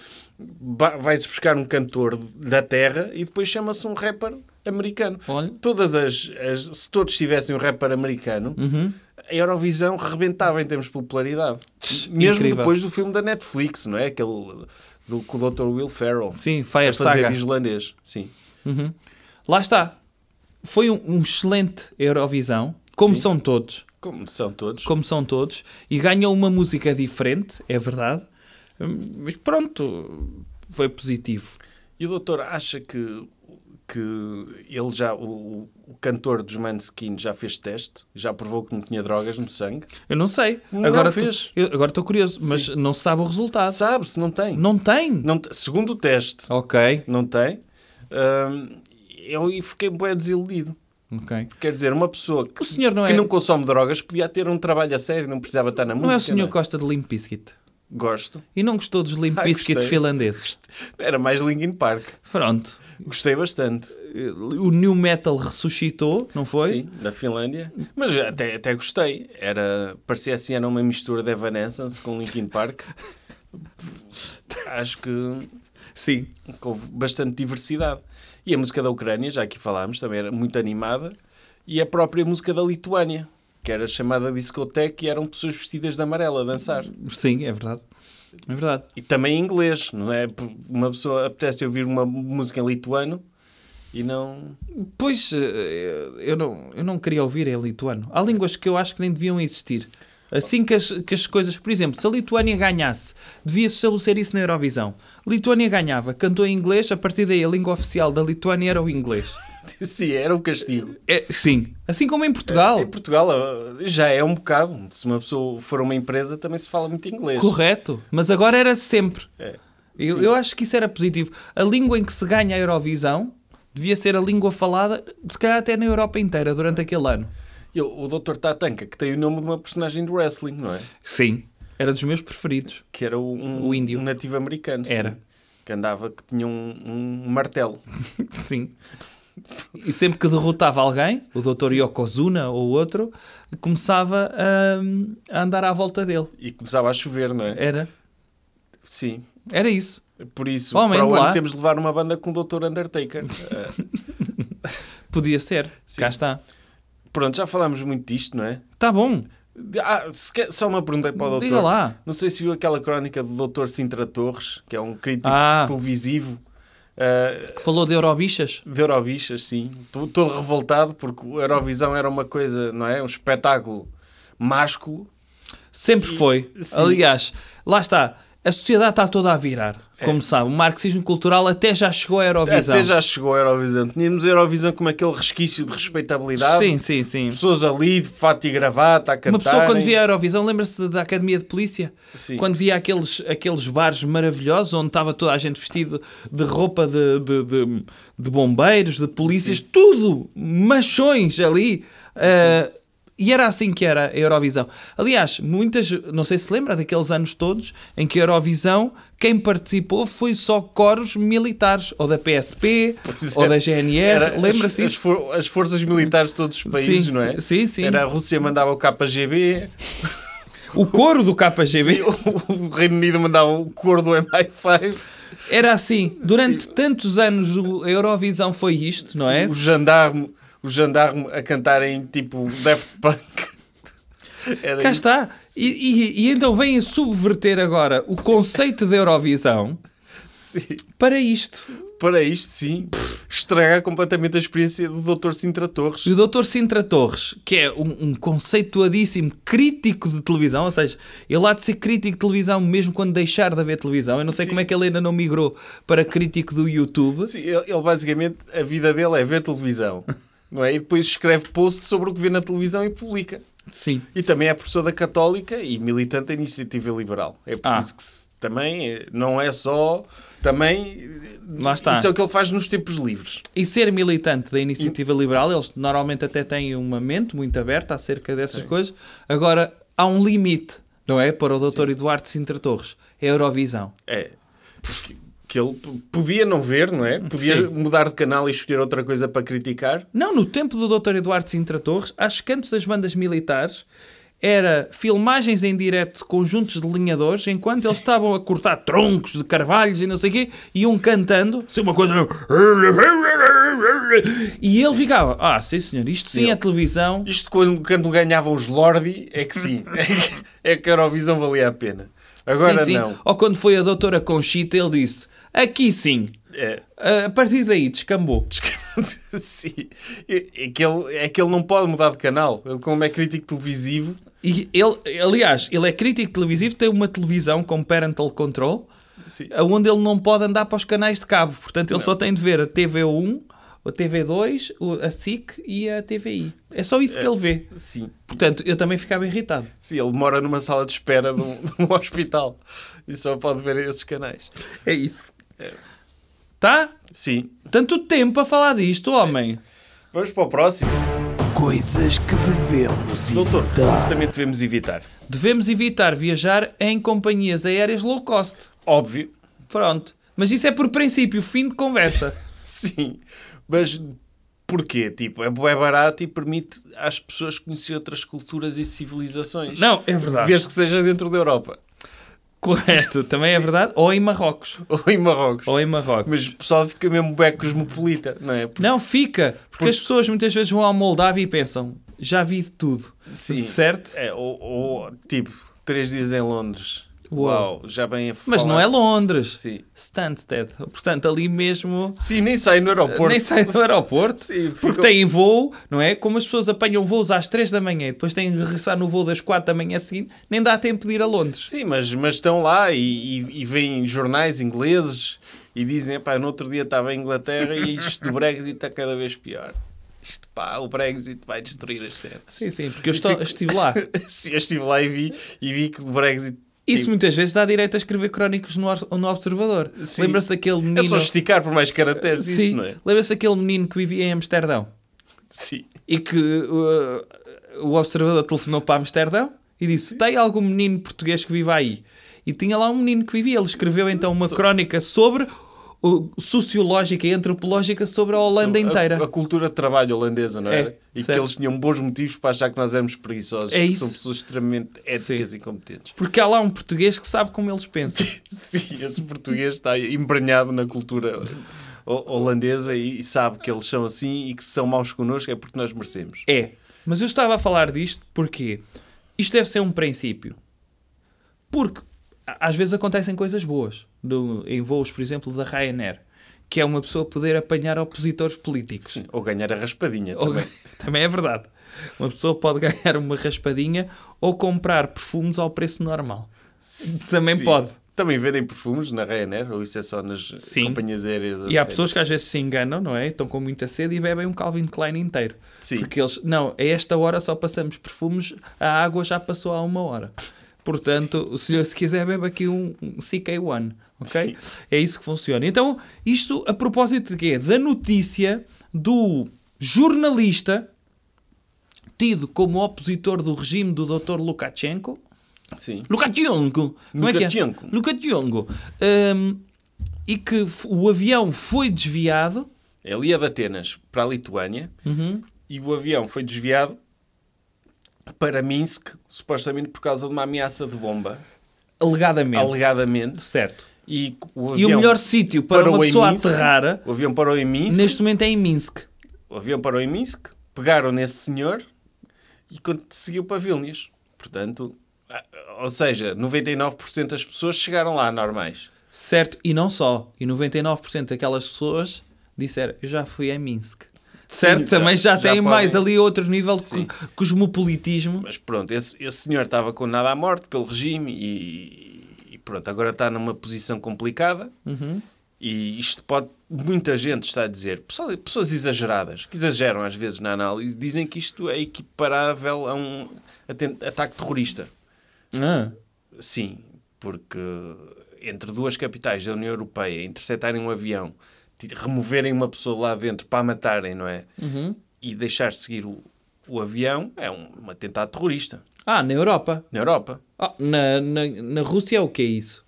S2: Vai-se buscar um cantor da terra e depois chama-se um rapper americano.
S3: Olha.
S2: Todas as, as- Se todos tivessem um rapper americano,
S3: Uhum.
S2: a Eurovisão rebentava em termos de popularidade. Mesmo
S3: incrível.
S2: depois do filme da Netflix, não é? Aquele do, com o Dr. Will Ferrell.
S3: Sim, Fire
S2: fazer
S3: Saga.
S2: islandês. Sim.
S3: Uhum. Lá está. Foi um, um excelente Eurovisão, como
S2: Sim.
S3: são todos.
S2: Como são todos.
S3: como são todos, e ganhou uma música diferente, é verdade. Hum, Mas pronto, foi positivo.
S2: E o doutor acha que, que ele já, o, o cantor dos Maneskin já fez teste? Já provou que não tinha drogas no sangue?
S3: Eu não sei.
S2: Não
S3: agora
S2: fez.
S3: eu- agora estou curioso, mas não se sabe o resultado.
S2: Sabe-se, não tem.
S3: Não tem.
S2: Não segundo o teste,
S3: Ok.
S2: não tem. Hum, eu fiquei bem desiludido.
S3: Ok.
S2: Quer dizer, uma pessoa que,
S3: não
S2: que
S3: é-
S2: não consome drogas podia ter um trabalho a sério, não precisava estar na música.
S3: Não é o senhor
S2: não
S3: que gosta de Limp Bizkit?
S2: Gosto.
S3: E não gostou dos Limp
S2: Ah,
S3: Bizkit
S2: gostei.
S3: finlandeses?
S2: Era mais Linkin Park.
S3: Pronto.
S2: Gostei bastante.
S3: O New Metal ressuscitou, não foi?
S2: Sim, da Finlândia. Mas até, até gostei. Era, parecia assim, era uma mistura de Evanescence com Linkin Park. Acho que
S3: Sim.
S2: que houve bastante diversidade. E a música da Ucrânia, já aqui falámos, também era muito animada. E a própria música da Lituânia, que era chamada discoteca e eram pessoas vestidas de amarelo a dançar.
S3: Sim, é verdade. É verdade.
S2: E também em inglês, não é? Uma pessoa apetece ouvir uma música em lituano e não.
S3: Pois, eh, eu não, eu não queria ouvir em lituano. Há línguas que eu acho que nem deviam existir. Assim que as, que as coisas... Por exemplo, se a Lituânia ganhasse, devia-se estabelecer isso na Eurovisão. Lituânia ganhava, cantou em inglês, a partir daí a língua oficial da Lituânia era o inglês.
S2: Sim, era o castigo.
S3: É, sim. Assim como em Portugal.
S2: Em Portugal já é um bocado. Se uma pessoa for uma empresa, também se fala muito inglês.
S3: Correto. Mas agora era sempre.
S2: É.
S3: Eu,
S2: Sim.
S3: eu acho que isso era positivo. A língua em que se ganha a Eurovisão Devia ser a língua falada, se calhar até na Europa inteira, durante aquele ano.
S2: E o, Dr. Tatanka, que tem o nome de uma personagem do wrestling, não é?
S3: Sim. Era dos meus preferidos.
S2: Que era um,
S3: O índio.
S2: um nativo americano. sim.
S3: Era.
S2: Que andava, que tinha um, um martelo.
S3: Sim. E sempre que derrotava alguém, o Dr. Yokozuna ou outro, começava a, a andar à volta dele.
S2: E começava a chover, não é?
S3: Era,
S2: Sim.
S3: era isso.
S2: Por isso,
S3: Homem,
S2: para o
S3: lá.
S2: ano temos de levar uma banda com o Dr. Undertaker. Eh,
S3: Podia ser. Cá está.
S2: pronto, já falámos muito disto, não é?
S3: Tá bom.
S2: Ah, quer- só uma pergunta para o doutor.
S3: Diga lá.
S2: Não sei se viu aquela crónica do Dr. Sintra Torres, que é um crítico
S3: Ah.
S2: televisivo eh,
S3: Que falou de Eurobichas.
S2: de Eurobichas, sim. Tô- Todo revoltado porque o Eurovisão era uma coisa, não é? Um espetáculo másculo.
S3: Sempre foi.
S2: sim.
S3: Aliás, lá está. A sociedade está toda a virar. Como sabe, o marxismo cultural até já chegou à Eurovisão.
S2: É. Até já chegou a Eurovisão. Tínhamos a Eurovisão como aquele resquício de respeitabilidade.
S3: Sim, sim, sim.
S2: Pessoas ali de fato e gravata a cantar.
S3: Uma pessoa quando via a Eurovisão, lembra-se da Academia de Polícia?
S2: Sim.
S3: Quando via aqueles, aqueles bares maravilhosos onde estava toda a gente vestido de roupa de, de, de, de bombeiros, de polícias, tudo machões ali. Ah, e era assim que era a Eurovisão. Aliás, muitas, não sei se lembra daqueles anos todos em que a Eurovisão, quem participou foi só coros militares, ou da PSP,
S2: Pois
S3: ou
S2: é.
S3: da GNR. Lembra-se
S2: as, as,
S3: disso?
S2: for- as forças militares de todos os países,
S3: Sim,
S2: não é?
S3: sim, sim.
S2: Era a Rússia mandava o KGB,
S3: O coro do KGB.
S2: sim, o, Reino Unido mandava o cor do MI5,
S3: Era assim, durante tantos anos a Eurovisão foi isto, não é?
S2: o gendarme, o gendarme a cantarem tipo Daft Punk. Era
S3: Cá
S2: isso.
S3: está. E, e- e então vêm subverter agora o conceito da Eurovisão
S2: Sim.
S3: para isto.
S2: Para isto, sim, estraga completamente a experiência do Dr. Sintra Torres.
S3: E o Dr. Sintra Torres, que é um, um conceituadíssimo crítico de televisão, ou seja, ele há de ser crítico de televisão mesmo quando deixar de haver televisão. Eu não sei
S2: Sim.
S3: como é que ele ainda não migrou para crítico do YouTube.
S2: Sim, ele, ele basicamente, a vida dele é ver televisão, não é? E depois escreve posts sobre o que vê na televisão e publica.
S3: Sim.
S2: E também é professor da Católica e militante da Iniciativa Liberal. É preciso
S3: Ah.
S2: que se, também eh, não é só também
S3: Lá está.
S2: isso é o que ele faz nos tempos livres.
S3: E ser militante da iniciativa liberal, eles normalmente até têm uma mente muito aberta acerca dessas coisas. Agora, há um limite, não é? Para o Dr. Eduardo Sintra Torres. É a Eurovisão.
S2: É que, que ele podia não ver, não é? Podia
S3: Sim.
S2: mudar de canal e escolher outra coisa para criticar.
S3: Não, no tempo do Dr. Eduardo Sintra Torres, às cantos das bandas militares, era filmagens em direto de conjuntos de linhadores, enquanto eles estavam a cortar troncos de carvalhos e não sei o quê, iam cantando, assim uma coisa... E ele ficava, ah, sim senhor, isto sim é televisão.
S2: Isto quando, quando ganhavam os Lordi é que sim. É que, é que a Eurovisão valia a pena. Agora
S3: sim, sim.
S2: não.
S3: Ou quando foi a doutora Conchita, ele disse, aqui sim.
S2: É.
S3: A partir daí descambou.
S2: Sim. É é que, ele, é que ele não pode mudar de canal. Ele, como é crítico televisivo,
S3: E ele, aliás, ele é crítico televisivo, tem uma televisão com parental control,
S2: Sim.
S3: onde ele não pode andar para os canais de cabo. Portanto, ele só tem de ver a TV1, a TV2, o- a SIC e a TVI. É só isso que ele vê.
S2: sim.
S3: Portanto, eu também ficava irritado.
S2: Sim, ele mora numa sala de espera de um, de um hospital e só pode ver esses canais.
S3: É isso. Tá?
S2: Sim.
S3: Tanto tempo a falar disto, homem.
S2: Vamos para o próximo.
S1: Coisas que devemos
S2: Doutor, que
S1: evitar.
S2: comportamento devemos evitar?
S3: Devemos evitar viajar em companhias aéreas low cost.
S2: Óbvio.
S3: Pronto. Mas isso é por princípio, fim de conversa.
S2: Sim. Mas porquê? Tipo, é barato e permite às pessoas conhecer outras culturas e civilizações.
S3: Não, é verdade.
S2: Desde que seja dentro da Europa.
S3: Correto, também é verdade. Ou em Marrocos.
S2: Ou em Marrocos.
S3: Ou em Marrocos.
S2: Mas o pessoal fica mesmo bué cosmopolita, não é?
S3: Não, fica. Porque as pessoas muitas vezes vão à Moldávia e pensam, já vi de tudo.
S2: Sim.
S3: Certo?
S2: É, ou, ou, tipo, três dias em Londres.
S3: Uau.
S2: Já bem a
S3: Mas
S2: falar.
S3: não é Londres.
S2: Sim.
S3: Stansted. Portanto, ali mesmo...
S2: Sim, nem sai no aeroporto.
S3: Nem sai do aeroporto.
S2: Sim,
S3: porque
S2: ficam-
S3: têm voo, não é? Como as pessoas apanham voos às 3 da manhã e depois têm de regressar no voo das 4 da manhã seguinte, nem dá tempo de ir a Londres.
S2: Sim, mas, mas estão lá e, e, e veem jornais ingleses e dizem, pá, no outro dia estava em Inglaterra e isto do Brexit está cada vez pior. Isto, pá, o Brexit vai destruir as cenas.
S3: Sim, sim, porque eu estou- estive lá.
S2: Sim, eu estive lá e vi, e vi que o Brexit
S3: Isso muitas vezes dá direito a escrever crónicas no, no Observador. Lembra-se daquele
S2: É
S3: menino.
S2: só esticar por mais caracteres,
S3: Sim,
S2: isso, não é?
S3: lembra-se daquele menino que vivia em Amsterdão
S2: Sim.
S3: e que uh, o Observador telefonou para Amsterdão e disse: Tem algum menino português que viva aí? E tinha lá um menino que vivia. Ele escreveu então uma crónica sobre. Sociológica e antropológica sobre a Holanda
S2: A-
S3: inteira.
S2: A, cultura de trabalho holandesa, não
S3: É,
S2: era? e que
S3: certo.
S2: eles tinham bons motivos para achar que nós éramos preguiçosos.
S3: É isso.
S2: São pessoas extremamente éticas
S3: Sim.
S2: e competentes.
S3: Porque há lá um português que sabe como eles pensam.
S2: Sim, esse português está embranhado na cultura ho- holandesa e, e sabe que eles são assim e que se são maus connosco é porque nós merecemos.
S3: É. Mas eu estava a falar disto porque isto deve ser um princípio. Porque a- às vezes acontecem coisas boas. Em voos, por exemplo, da Ryanair. Que é uma pessoa poder apanhar opositores políticos.
S2: Sim, Ou ganhar a raspadinha
S3: Ou-
S2: também.
S3: também é verdade. Uma pessoa pode ganhar uma raspadinha ou comprar perfumes ao preço normal. Também
S2: Sim.
S3: pode.
S2: Também vendem perfumes na Ryanair ou isso é só nas
S3: Sim.
S2: companhias aéreas?
S3: E há
S2: sério?
S3: pessoas que às vezes se enganam, não é? Estão com muita sede e bebem um Calvin Klein inteiro.
S2: Sim.
S3: Porque eles, não, a esta hora só passamos perfumes, a água já passou há uma hora. Portanto, se, se quiser, bebe aqui um, um CK1, ok? É isso que funciona. Então, isto a propósito de quê? Da notícia do jornalista tido como opositor do regime do Dr. Lukashenko,
S2: Sim.
S3: Lukashenko. Como é que é?
S2: Lukashenko.
S3: Hum, e que o avião foi desviado.
S2: Ele ia de Atenas para a Lituânia
S3: Uhum.
S2: e o avião foi desviado para Minsk, supostamente por causa de uma ameaça de bomba,
S3: Alegadamente.
S2: alegadamente.
S3: Certo.
S2: E o,
S3: E o melhor sítio para uma pessoa
S2: Minsk.
S3: aterrar,
S2: O avião parou em Minsk.
S3: neste momento é em Minsk.
S2: O avião parou em Minsk, pegaram nesse senhor e seguiu para Vilnius. Portanto, ou seja, 99% das pessoas chegaram lá normais.
S3: Certo. E não só. E 99% daquelas pessoas disseram, eu já fui a Minsk. Certo?
S2: já-
S3: Também já,
S2: já
S3: tem
S2: podem-
S3: mais ali outro nível de
S2: Sim.
S3: co- cosmopolitismo.
S2: Mas pronto, esse, esse senhor estava condenado à morte pelo regime e, e pronto, agora está numa posição complicada.
S3: Uhum.
S2: E isto pode. Muita gente está a dizer, pessoal- pessoas exageradas, que exageram às vezes na análise, dizem que isto é equiparável a um ataque terrorista.
S3: Ah.
S2: Sim, porque entre duas capitais da União Europeia interceptarem um avião, removerem uma pessoa lá dentro para a matarem, não é?
S3: Uhum.
S2: E deixar seguir o, o avião é um, um atentado terrorista
S3: Ah, na Europa.
S2: na Europa.
S3: Ah, na, na, na Rússia é o que é isso?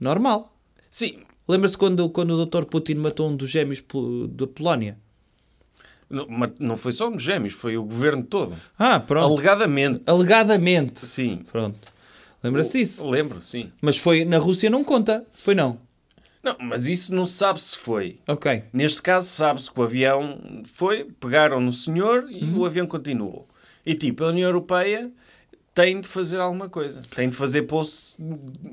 S3: Normal.
S2: Sim,
S3: Lembra-se quando, quando o Dr. Putin matou um dos gêmeos da Polónia?
S2: não, mas não foi só nos gêmeos, foi o governo todo.
S3: Ah, pronto.
S2: Alegadamente.
S3: Alegadamente.
S2: Sim.
S3: Pronto. Lembra-se disso?
S2: Lembro, sim.
S3: Mas foi na Rússia não conta. Foi não.
S2: Não, mas isso não se sabe se foi.
S3: Ok.
S2: Neste caso, sabe-se que o avião foi, pegaram no senhor e
S3: Uhum.
S2: o avião continuou. E tipo, a União Europeia tem de fazer alguma coisa. Tem de fazer posts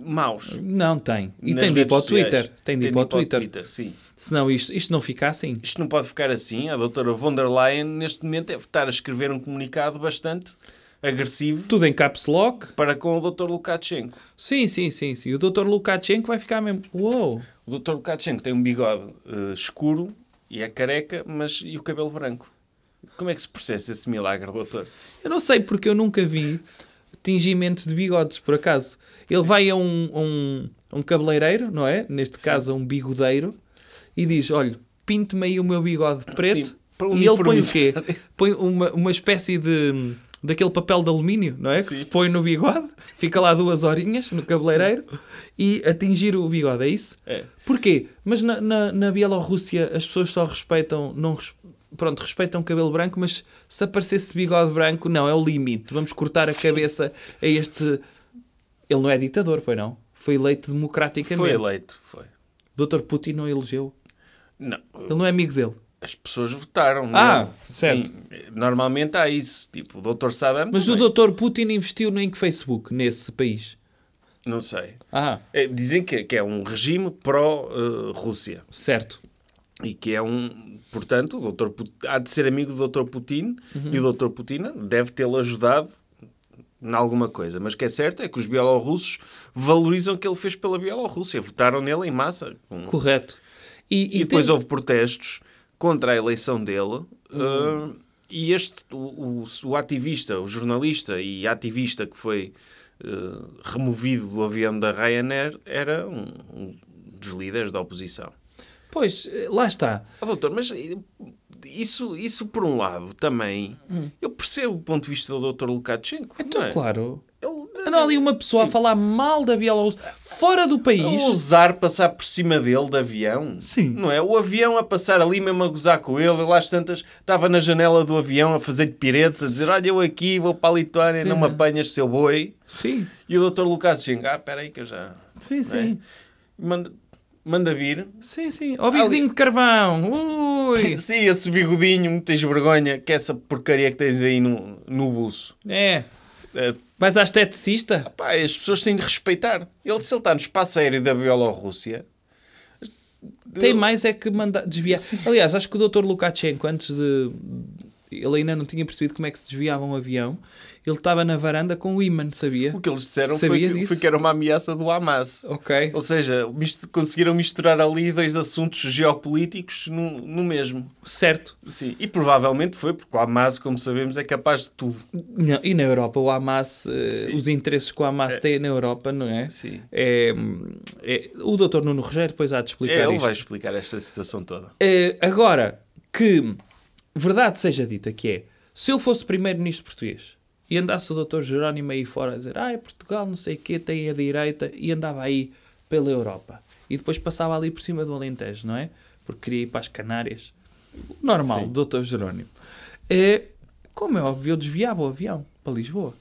S2: maus.
S3: Não tem. E tem de ir para o. Twitter. Tem de ir para o Twitter.
S2: sim.
S3: Senão isto, isto não fica assim.
S2: Isto não pode ficar assim. A doutora von der Leyen, neste momento, deve estar a escrever um comunicado bastante agressivo
S3: Tudo em caps lock.
S2: para com o doutor Lukashenko.
S3: Sim, sim, sim, sim. O Dr. Lukashenko vai ficar mesmo. Uou!
S2: O doutor Lukashenko tem um bigode eh, escuro e é careca, mas e o cabelo branco. Como é que se processa esse milagre, doutor?
S3: Eu não sei porque eu nunca vi tingimentos de bigodes, por acaso. Ele vai a um, a um, a um cabeleireiro, não é? Neste caso, a um bigodeiro, e diz: Olha, pinte-me aí o meu bigode preto.
S2: Sim,
S3: e ele põe o quê? Põe uma, uma espécie de. Daquele papel de alumínio, não é? Que
S2: Sim.
S3: se põe no bigode, fica lá duas horinhas no cabeleireiro e atingir o bigode, é isso?
S2: É.
S3: Porquê? Mas na, na, na Bielorrússia as pessoas só respeitam, não pronto, respeitam o cabelo branco, mas se aparecesse bigode branco, não, é o limite. Vamos cortar a cabeça a este. Ele não é ditador, pois não? Foi eleito democraticamente.
S2: Foi eleito, foi.
S3: Dr. Putin não elegeu.
S2: Não,
S3: Ele não é amigo dele.
S2: As pessoas votaram.
S3: Ah,
S2: nele.
S3: certo.
S2: Sim, normalmente há isso. Tipo, o doutor Saddam.
S3: Mas
S2: também.
S3: o Dr. Putin investiu em que Facebook nesse país?
S2: Não sei.
S3: Ah,
S2: É, dizem que, que é um regime pró-Rússia.
S3: certo.
S2: e que é um. Portanto, o doutor Put- há de ser amigo do Dr. Putin e o doutor Putin deve tê-lo ajudado em alguma coisa. Mas o que é certo é que os bielorrussos valorizam o que ele fez pela Bielorrússia. Votaram nele em massa.
S3: Correto. E,
S2: E, depois
S3: tem-
S2: houve protestos contra a eleição dele. uh, e este, o, o, o ativista, o jornalista e ativista que foi eh, removido do avião da Ryanair, era um, um dos líderes da oposição.
S3: Pois, lá está.
S2: Ah, doutor, mas isso, isso por um lado também, eu percebo o ponto de vista do doutor Lukashenko.
S3: Então,
S2: é?
S3: claro.
S2: Ele,
S3: Anda ali uma pessoa a falar mal da Bielorrússia fora do
S2: a
S3: país.
S2: ousar passar por cima dele de avião.
S3: Sim.
S2: Não é? O avião a passar ali mesmo a gozar com ele. Ele às tantas estava na janela do avião a fazer piretes, a dizer: Olha, eu aqui vou para a Lituânia,
S3: Sim.
S2: não me apanhas, seu boi.
S3: Sim,
S2: E o doutor Lukashenko, ah, espera aí que eu já.
S3: sim,
S2: não é?
S3: sim.
S2: Manda, manda vir.
S3: Sim, sim. Ó bigodinho de carvão. Ui.
S2: Sim, esse bigodinho, tens vergonha, que essa porcaria que tens aí no, no buço.
S3: É.
S2: É,
S3: Vais à esteticista?
S2: pá, as pessoas têm de respeitar. Ele, se ele está no espaço aéreo da Bielorrússia,
S3: Tem mais é que mandar desviar. Aliás, acho que o Dr. Lukashenko, antes de. Ele ainda não tinha percebido como é que se desviava um avião. Ele estava na varanda com o imã, sabia?
S2: o que eles disseram foi que, foi que era uma ameaça do Hamas.
S3: Ok.
S2: Ou seja, mist- conseguiram misturar ali dois assuntos geopolíticos no, no mesmo.
S3: Certo.
S2: Sim, e provavelmente foi, porque o Hamas, como sabemos, é capaz de tudo.
S3: Não, e na Europa, o Hamas, eh,
S2: Sim.
S3: os interesses que o Hamas tem na Europa, não é?
S2: Sim.
S3: É, é- o Dr. Nuno Rogério depois há de explicar
S2: É, ele
S3: isto.
S2: vai explicar esta situação toda.
S3: Eh, agora, que verdade seja dita que é, se eu fosse primeiro-ministro português e andasse o Dr. Jerónimo aí fora a dizer ah, Portugal não sei o quê, tem a direita, e andava aí pela Europa. E depois passava ali por cima do Alentejo, não é? Porque queria ir para as Canárias. Normal,
S2: Sim.
S3: Dr. Jerónimo. É, como é óbvio, eu desviava o avião para Lisboa.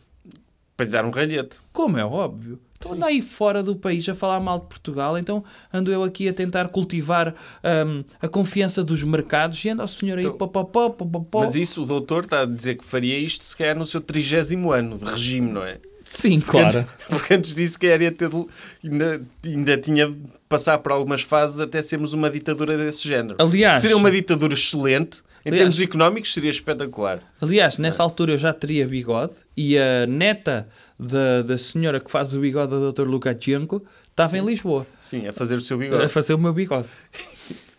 S2: Para lhe dar um ralhete.
S3: Como é óbvio. Então ando aí fora do país a falar mal de Portugal, então ando eu aqui a tentar cultivar hum, a confiança dos mercados e anda o senhor aí
S2: Então,
S3: pó, pó, pó, pó, pó.
S2: Mas isso, o doutor está a dizer que faria isto se calhar no seu trigésimo ano de regime, não é?
S3: Sim,
S2: Porque
S3: claro.
S2: antes- Porque antes disso, que ia ter, ainda, ainda tinha de passar por algumas fases até sermos uma ditadura desse género.
S3: Aliás-
S2: Seria uma ditadura excelente. Em
S3: Aliás-
S2: termos económicos, seria espetacular.
S3: Aliás, nessa altura eu já teria bigode e a neta da, da senhora que faz o bigode do Dr. Lukashenko estava em Lisboa
S2: Sim, a fazer o seu
S3: a
S2: bigode.
S3: fazer o meu bigode.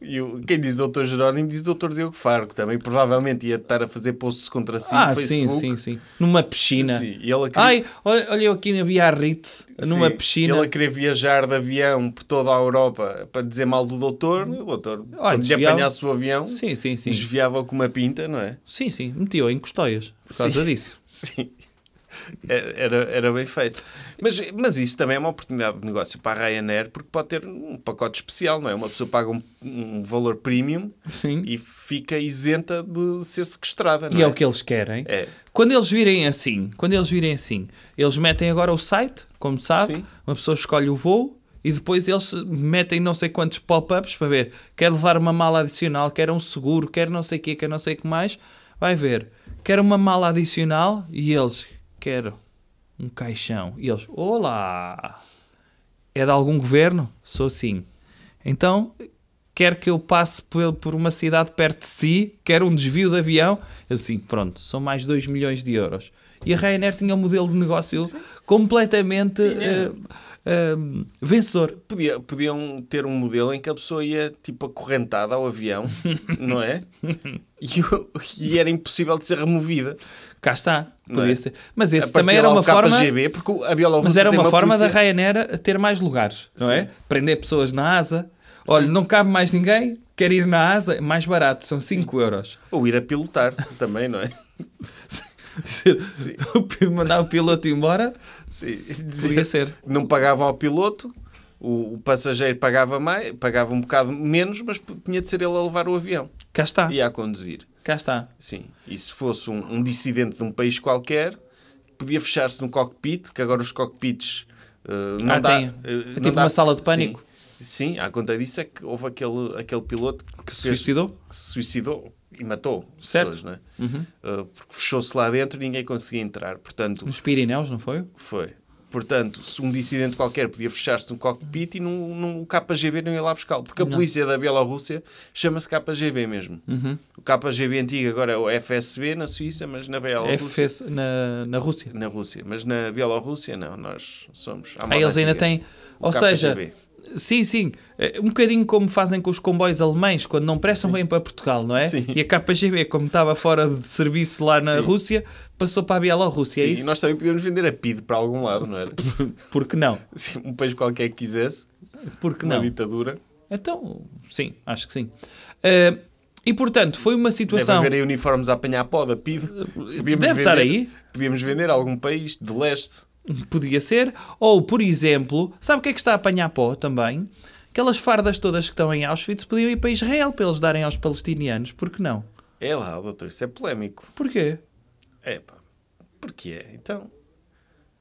S2: E o- quem diz doutor Jerónimo diz doutor Diogo Faro, que também provavelmente ia estar a fazer posts contra si
S3: ah,
S2: no
S3: sim,
S2: Facebook.
S3: sim, sim. Numa piscina.
S2: Sim, e ele a querer-
S3: Ai, olha, olha eu aqui na Biarritz, numa
S2: Sim,
S3: piscina.
S2: Ele a querer viajar de avião por toda a Europa para dizer mal do doutor. E o doutor, quando lhe
S3: desviava-
S2: apanhasse o avião,
S3: Sim, sim, sim.
S2: desviava com uma pinta, não é?
S3: Sim, sim. Metia-o em custóias por causa
S2: Sim.
S3: disso.
S2: Sim. Era, era, bem feito. Mas, mas isso também é uma oportunidade de negócio para a Ryanair, porque pode ter um pacote especial, não é? Uma pessoa paga um, um valor premium
S3: Sim.
S2: e fica isenta de ser sequestrada, não
S3: E
S2: é?
S3: é o que eles querem.
S2: É.
S3: Quando eles virem assim, quando eles virem assim, eles metem agora o site, como sabe,
S2: Sim.
S3: uma pessoa escolhe o voo e depois eles metem não sei quantos pop-ups para ver, quer levar uma mala adicional, quer um seguro, quer não sei o quê, quer não sei o que mais, vai ver, quer uma mala adicional e eles, quero um caixão. E eles, olá, é de algum governo? Sou sim. Então, quer que eu passe por, por uma cidade perto de si, quer um desvio de avião, assim, pronto, são mais 2 milhões de euros. E a Ryanair tinha um modelo de negócio completamente eh, vencedor.
S2: Podia, podiam ter um modelo em que a pessoa ia tipo acorrentada ao avião, não é? E, e era impossível de ser removida.
S3: Cá está, podia
S2: é?
S3: ser. Mas esse também era uma forma.
S2: KGB, porque a Bielorrússia
S3: Mas era
S2: tem
S3: uma forma da
S2: polícia-
S3: Ryanair a ter mais lugares, não
S2: Sim.
S3: é? Prender pessoas na asa. Olha, não cabe mais ninguém, quer ir na asa, é mais barato, são 5 euros.
S2: Ou ir a pilotar também, não é?
S3: Dizer, Mandar o piloto embora,
S2: Sim.
S3: podia ser.
S2: Não pagavam ao piloto, o, passageiro pagava mais, pagava um bocado menos, mas tinha de ser ele a levar o avião
S3: Cá está,
S2: e a conduzir.
S3: cá está.
S2: Sim. E se fosse um, um dissidente de um país qualquer, podia fechar-se no cockpit, que agora os cockpits eh, não
S3: Ah,
S2: dá.
S3: tem. É
S2: não
S3: tipo
S2: dá-
S3: uma sala de pânico.
S2: Sim, Sim, à conta disso é que houve aquele, aquele piloto que,
S3: Que se
S2: fez-
S3: suicidou?
S2: que se suicidou e matou
S3: Certo. Uhum.
S2: pessoas, não é? Eh, porque fechou-se lá dentro e ninguém conseguia entrar. Portanto,
S3: Nos Pirineus, não foi?
S2: foi. Portanto, se um dissidente qualquer podia fechar-se no cockpit e no, no KGB não ia lá buscá-lo. Porque a polícia da Bielorrússia chama-se KGB mesmo.
S3: Uhum.
S2: O KGB antigo agora é o FSB na Suíça, mas na Bielorrússia...
S3: FS na, na Rússia.
S2: Na Rússia. Mas na Bielorrússia, não. Nós somos... moda
S3: eles ainda têm.
S2: O
S3: Ou seja,
S2: KGB.
S3: Sim, sim. Eh, Um bocadinho como fazem com os comboios alemães, quando não prestam bem para Portugal, não é?
S2: Sim.
S3: E a KGB, como estava fora de serviço lá na
S2: Sim.
S3: Rússia, passou para a Bielorrússia, é
S2: Sim,
S3: isso?
S2: e nós também podíamos vender a PID para algum lado, não era?
S3: Por que não?
S2: Sim, um país qualquer que quisesse,
S3: Por que
S2: uma
S3: não?
S2: ditadura.
S3: Então, sim, acho que sim. Eh, e portanto, foi uma
S2: Deve
S3: situação.
S2: haver aí uniformes a apanhar pó da PID. Podíamos
S3: Deve estar aí.
S2: Podíamos vender a algum país de leste.
S3: Podia ser. Ou, por exemplo, sabe o que é que está a apanhar pó também? Aquelas fardas todas que estão em Auschwitz podiam ir para Israel para eles darem aos palestinianos. Por que não?
S2: É lá, doutor, isso é polémico.
S3: Porquê?
S2: É pá, porquê? Então,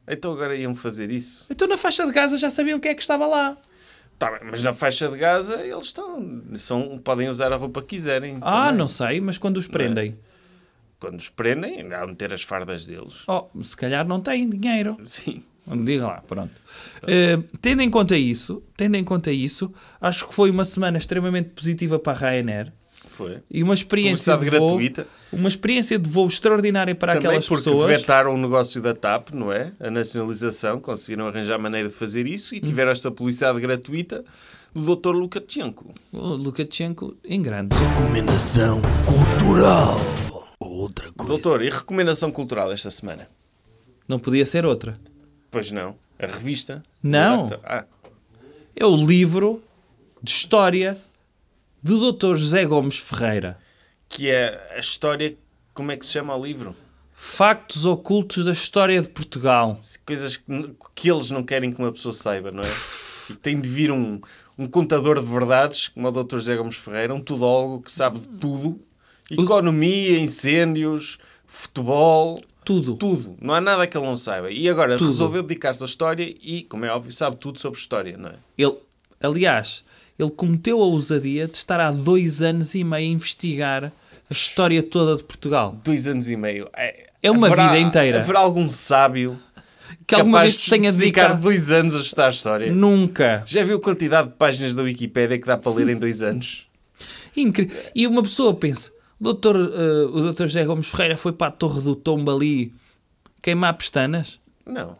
S2: então agora iam fazer isso.
S3: Então na faixa de Gaza já sabiam o que é que estava lá.
S2: Tá bem, mas na faixa de Gaza eles estão, são, podem usar a roupa que quiserem.
S3: Ah,
S2: também.
S3: não sei, mas quando os prendem.
S2: Quando os prendem, há de meter as fardas deles.
S3: Oh, se calhar não têm dinheiro.
S2: Sim.
S3: Diga lá, pronto. Eh, tendo em conta isso, tendo em conta isso, acho que foi uma semana extremamente positiva para a Ryanair
S2: Foi.
S3: e uma experiência de voo,
S2: gratuita.
S3: uma experiência de voo extraordinária para
S2: Também
S3: aquelas
S2: porque
S3: pessoas.
S2: vetaram o negócio da TAP, não é? A nacionalização, conseguiram arranjar maneira de fazer isso e tiveram esta publicidade gratuita do Dr. Lukashenko.
S3: O Lukashenko em grande.
S1: Recomendação cultural. Outra coisa.
S2: Doutor, e recomendação cultural esta semana?
S3: Não podia ser outra.
S2: Pois não. A revista?
S3: Não.
S2: Ah,
S3: É o livro de história do Dr. José Gomes Ferreira.
S2: que é a história. Como é que se chama o livro?
S3: Factos ocultos da história de Portugal.
S2: Coisas que, que eles não querem que uma pessoa saiba, não é? E tem de vir um, um contador de verdades, como o Dr. José Gomes Ferreira, um tudólogo que sabe de tudo: economia, incêndios, futebol.
S3: Tudo.
S2: Tudo. Não há nada que ele não saiba. E agora
S3: Tudo.
S2: resolveu dedicar-se à história e, como é óbvio, sabe tudo sobre história, não é?
S3: Ele, aliás, ele cometeu a ousadia de estar há dois anos e meio a investigar a história toda de Portugal.
S2: Dois anos e meio. É,
S3: É uma
S2: haverá-
S3: vida inteira.
S2: Haverá algum sábio
S3: Que alguma vez se
S2: de
S3: tenha
S2: dedicar
S3: dedicado.
S2: dois anos a estudar a história?
S3: Nunca.
S2: Já viu a quantidade de páginas da Wikipédia que dá para ler em dois anos?
S3: Incri- E uma pessoa pensa: doutor, eh, o doutor José Gomes Ferreira foi para a Torre do Tombo ali queimar pestanas?
S2: Não.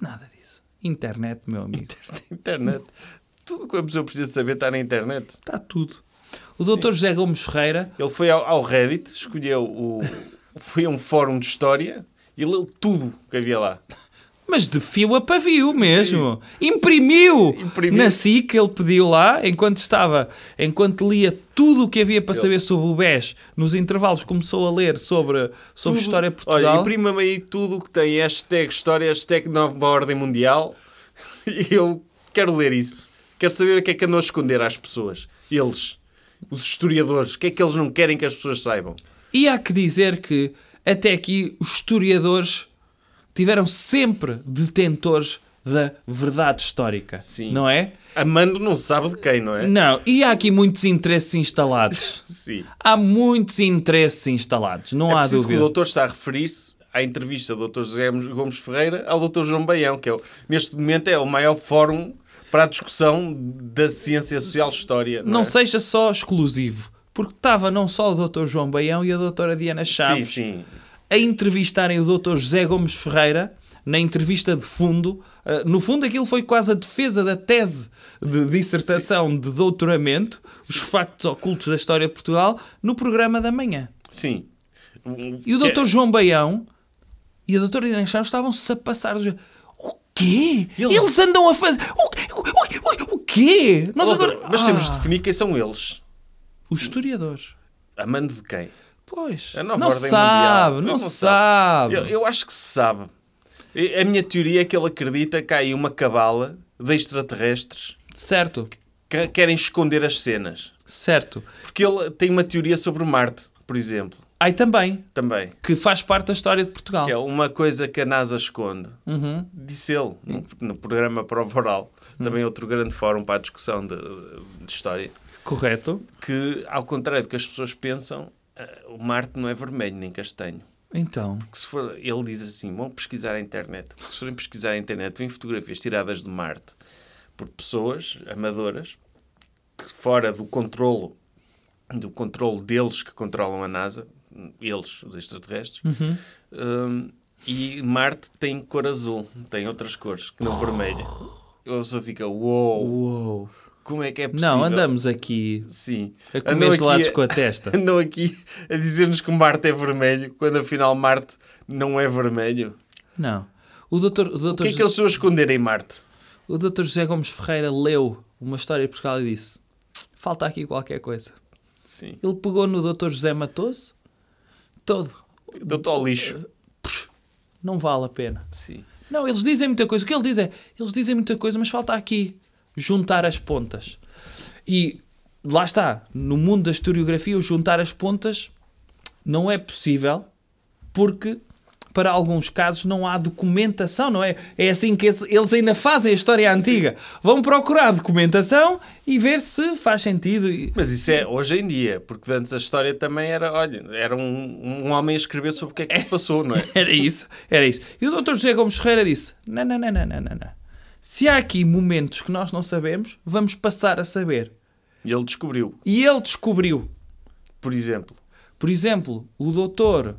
S3: Nada disso. Internet, meu amigo.
S2: Internet. Tudo o que a pessoa precisa saber está na internet.
S3: Está tudo. O doutor José Gomes Ferreira
S2: Ele foi ao, ao Reddit, escolheu o. Foi a um fórum de história e leu tudo que havia lá.
S3: Mas de fio a pavio mesmo. Imprimiu.
S2: Imprimiu.
S3: Na SIC ele pediu lá, enquanto estava, enquanto lia tudo o que havia para saber sobre o BES, nos intervalos começou a ler sobre, sobre
S2: Tudo.
S3: história de
S2: Olha,
S3: Portugal.
S2: imprima-me aí tudo o que tem hashtag história, hashtag nova ordem mundial. E eu quero ler isso. Quero saber o que é que andam a esconder às pessoas. Eles, os historiadores, o que é que eles não querem que as pessoas saibam?
S3: E há que dizer que até aqui os historiadores tiveram sempre detentores da verdade histórica.
S2: Sim.
S3: Não é?
S2: Amando não sabe de quem, não é?
S3: Não. E há aqui muitos interesses instalados.
S2: Sim.
S3: há muitos interesses instalados. Não
S2: É
S3: há dúvida.
S2: o doutor está a referir-se à entrevista do Dr. José Gomes Ferreira ao Dr. João Baião, que é, neste momento é o maior fórum para a discussão da ciência social história. Não,
S3: não
S2: é?
S3: seja só exclusivo, porque estava não só o Dr. João Baião e a Dra. Diana Chaves
S2: Sim, sim.
S3: A entrevistarem o Dr. José Gomes Ferreira na entrevista de fundo. Uh, no fundo, aquilo foi quase a defesa da tese de dissertação de doutoramento, os factos ocultos da história de Portugal, no programa da manhã.
S2: Sim.
S3: E o Dr. João Baião e a Dra. Diana Chaves estavam-se a passar. do O quê?
S2: Eles-
S3: Eles, andam a fazer. O, quê? o, o, o quê? Nós agora.
S2: Mas temos de
S3: Ah,
S2: definir quem são eles.
S3: Os historiadores.
S2: Amando de quem?
S3: Pois.
S2: A nova
S3: não
S2: ordem
S3: sabe,
S2: mundial.
S3: não sabe.
S2: Eu, eu acho que se sabe. A minha teoria é que ele acredita que há aí uma cabala de extraterrestres
S3: Certo,
S2: que querem esconder as cenas.
S3: certo.
S2: Porque ele tem uma teoria sobre Marte, por exemplo,
S3: Aí também,
S2: também.
S3: que faz parte da história de Portugal.
S2: Que é uma coisa que a NASA esconde.
S3: Uhum.
S2: Disse ele no, no programa Prova Oral. Também é outro grande fórum para a discussão de, de história.
S3: Correto.
S2: Que, ao contrário do que as pessoas pensam, o Marte não é vermelho nem castanho.
S3: Então,
S2: que se for, ele diz assim: vão pesquisar a internet. Se forem pesquisar a internet, vêm fotografias tiradas de Marte por pessoas amadoras que fora do controlo do controlo deles que controlam a NASA, eles, os extraterrestres, hum, e Marte tem cor azul, tem outras cores que não vermelha. a pessoa fica, uou,
S3: Uou.
S2: Como é que é possível?
S3: Não, andamos aqui
S2: Sim.
S3: a
S2: Andam
S3: comer
S2: aqui
S3: gelados
S2: a-
S3: com a testa.
S2: Andam aqui a dizer-nos que Marte é vermelho, quando afinal Marte não é vermelho.
S3: Não. O doutor, o
S2: O
S3: doutor,
S2: que é que eles estão a esconder em Marte?
S3: o doutor José Gomes Ferreira leu uma história de Portugal e disse: falta aqui qualquer coisa.
S2: Sim.
S3: Ele pegou no doutor José Matoso, todo.
S2: Deu-te ao lixo.
S3: Não vale a pena.
S2: Sim.
S3: Não, eles dizem muita coisa. O que ele diz é: eles dizem muita coisa, mas falta aqui juntar as pontas. E lá está, no mundo da historiografia, o juntar as pontas não é possível porque para alguns casos não há documentação, não é? É assim que eles ainda fazem a história antiga. Vão procurar documentação e ver se faz sentido.
S2: Mas isso é hoje em dia, porque antes a história também era, olha, era um, um homem a escrever sobre o que é que se passou, não é?
S3: Era isso, era isso. E o Dr. José Gomes Ferreira disse: não, não, não, não, não, não. Se há aqui momentos que nós não sabemos, vamos passar a saber.
S2: E ele descobriu,
S3: E ele descobriu.
S2: por exemplo,
S3: Por exemplo, o doutor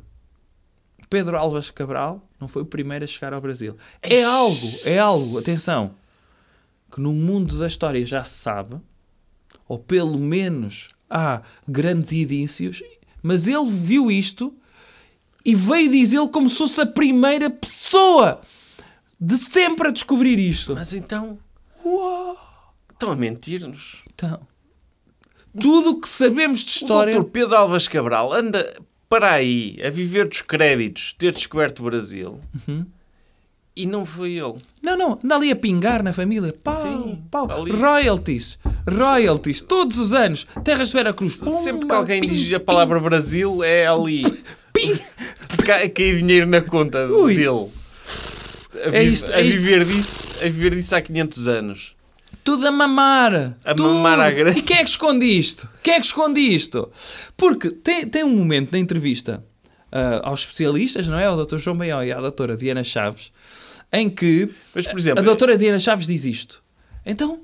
S3: Pedro Alves Cabral não foi o primeiro a chegar ao Brasil. É algo, é algo, atenção, que no mundo da história já se sabe, ou pelo menos há grandes indícios, mas ele viu isto e veio dizê-lo como se fosse a primeira pessoa de sempre a descobrir isto.
S2: mas então
S3: Uau!
S2: estão a mentir-nos.
S3: Então, tudo o que sabemos de
S2: O
S3: história.
S2: doutor Pedro Alves Cabral anda para aí a viver dos créditos, ter descoberto o Brasil.
S3: Uhum.
S2: E não foi ele.
S3: Não, não, anda ali a pingar na família. Pau,
S2: Sim,
S3: pau.
S2: ali.
S3: Royalties, royalties, todos os anos. Terras de Vera Cruz.
S2: Sempre que alguém
S3: pim,
S2: diz a palavra Brasil, é ali.
S3: pim.
S2: Cai, cai dinheiro na conta
S3: Ui.
S2: dele. A,
S3: É isto,
S2: a
S3: é isto.
S2: viver disso, a viver disso há 500 anos.
S3: Tudo a mamar.
S2: A
S3: Tudo.
S2: mamar à grande.
S3: E quem é que esconde isto? Quem é que esconde isto? Porque tem, tem um momento na entrevista ah, aos especialistas, não é? Ao Dr. João Baião e à doutora Diana Chaves, em que
S2: Mas, por exemplo,
S3: a doutora Diana Chaves diz isto. Então,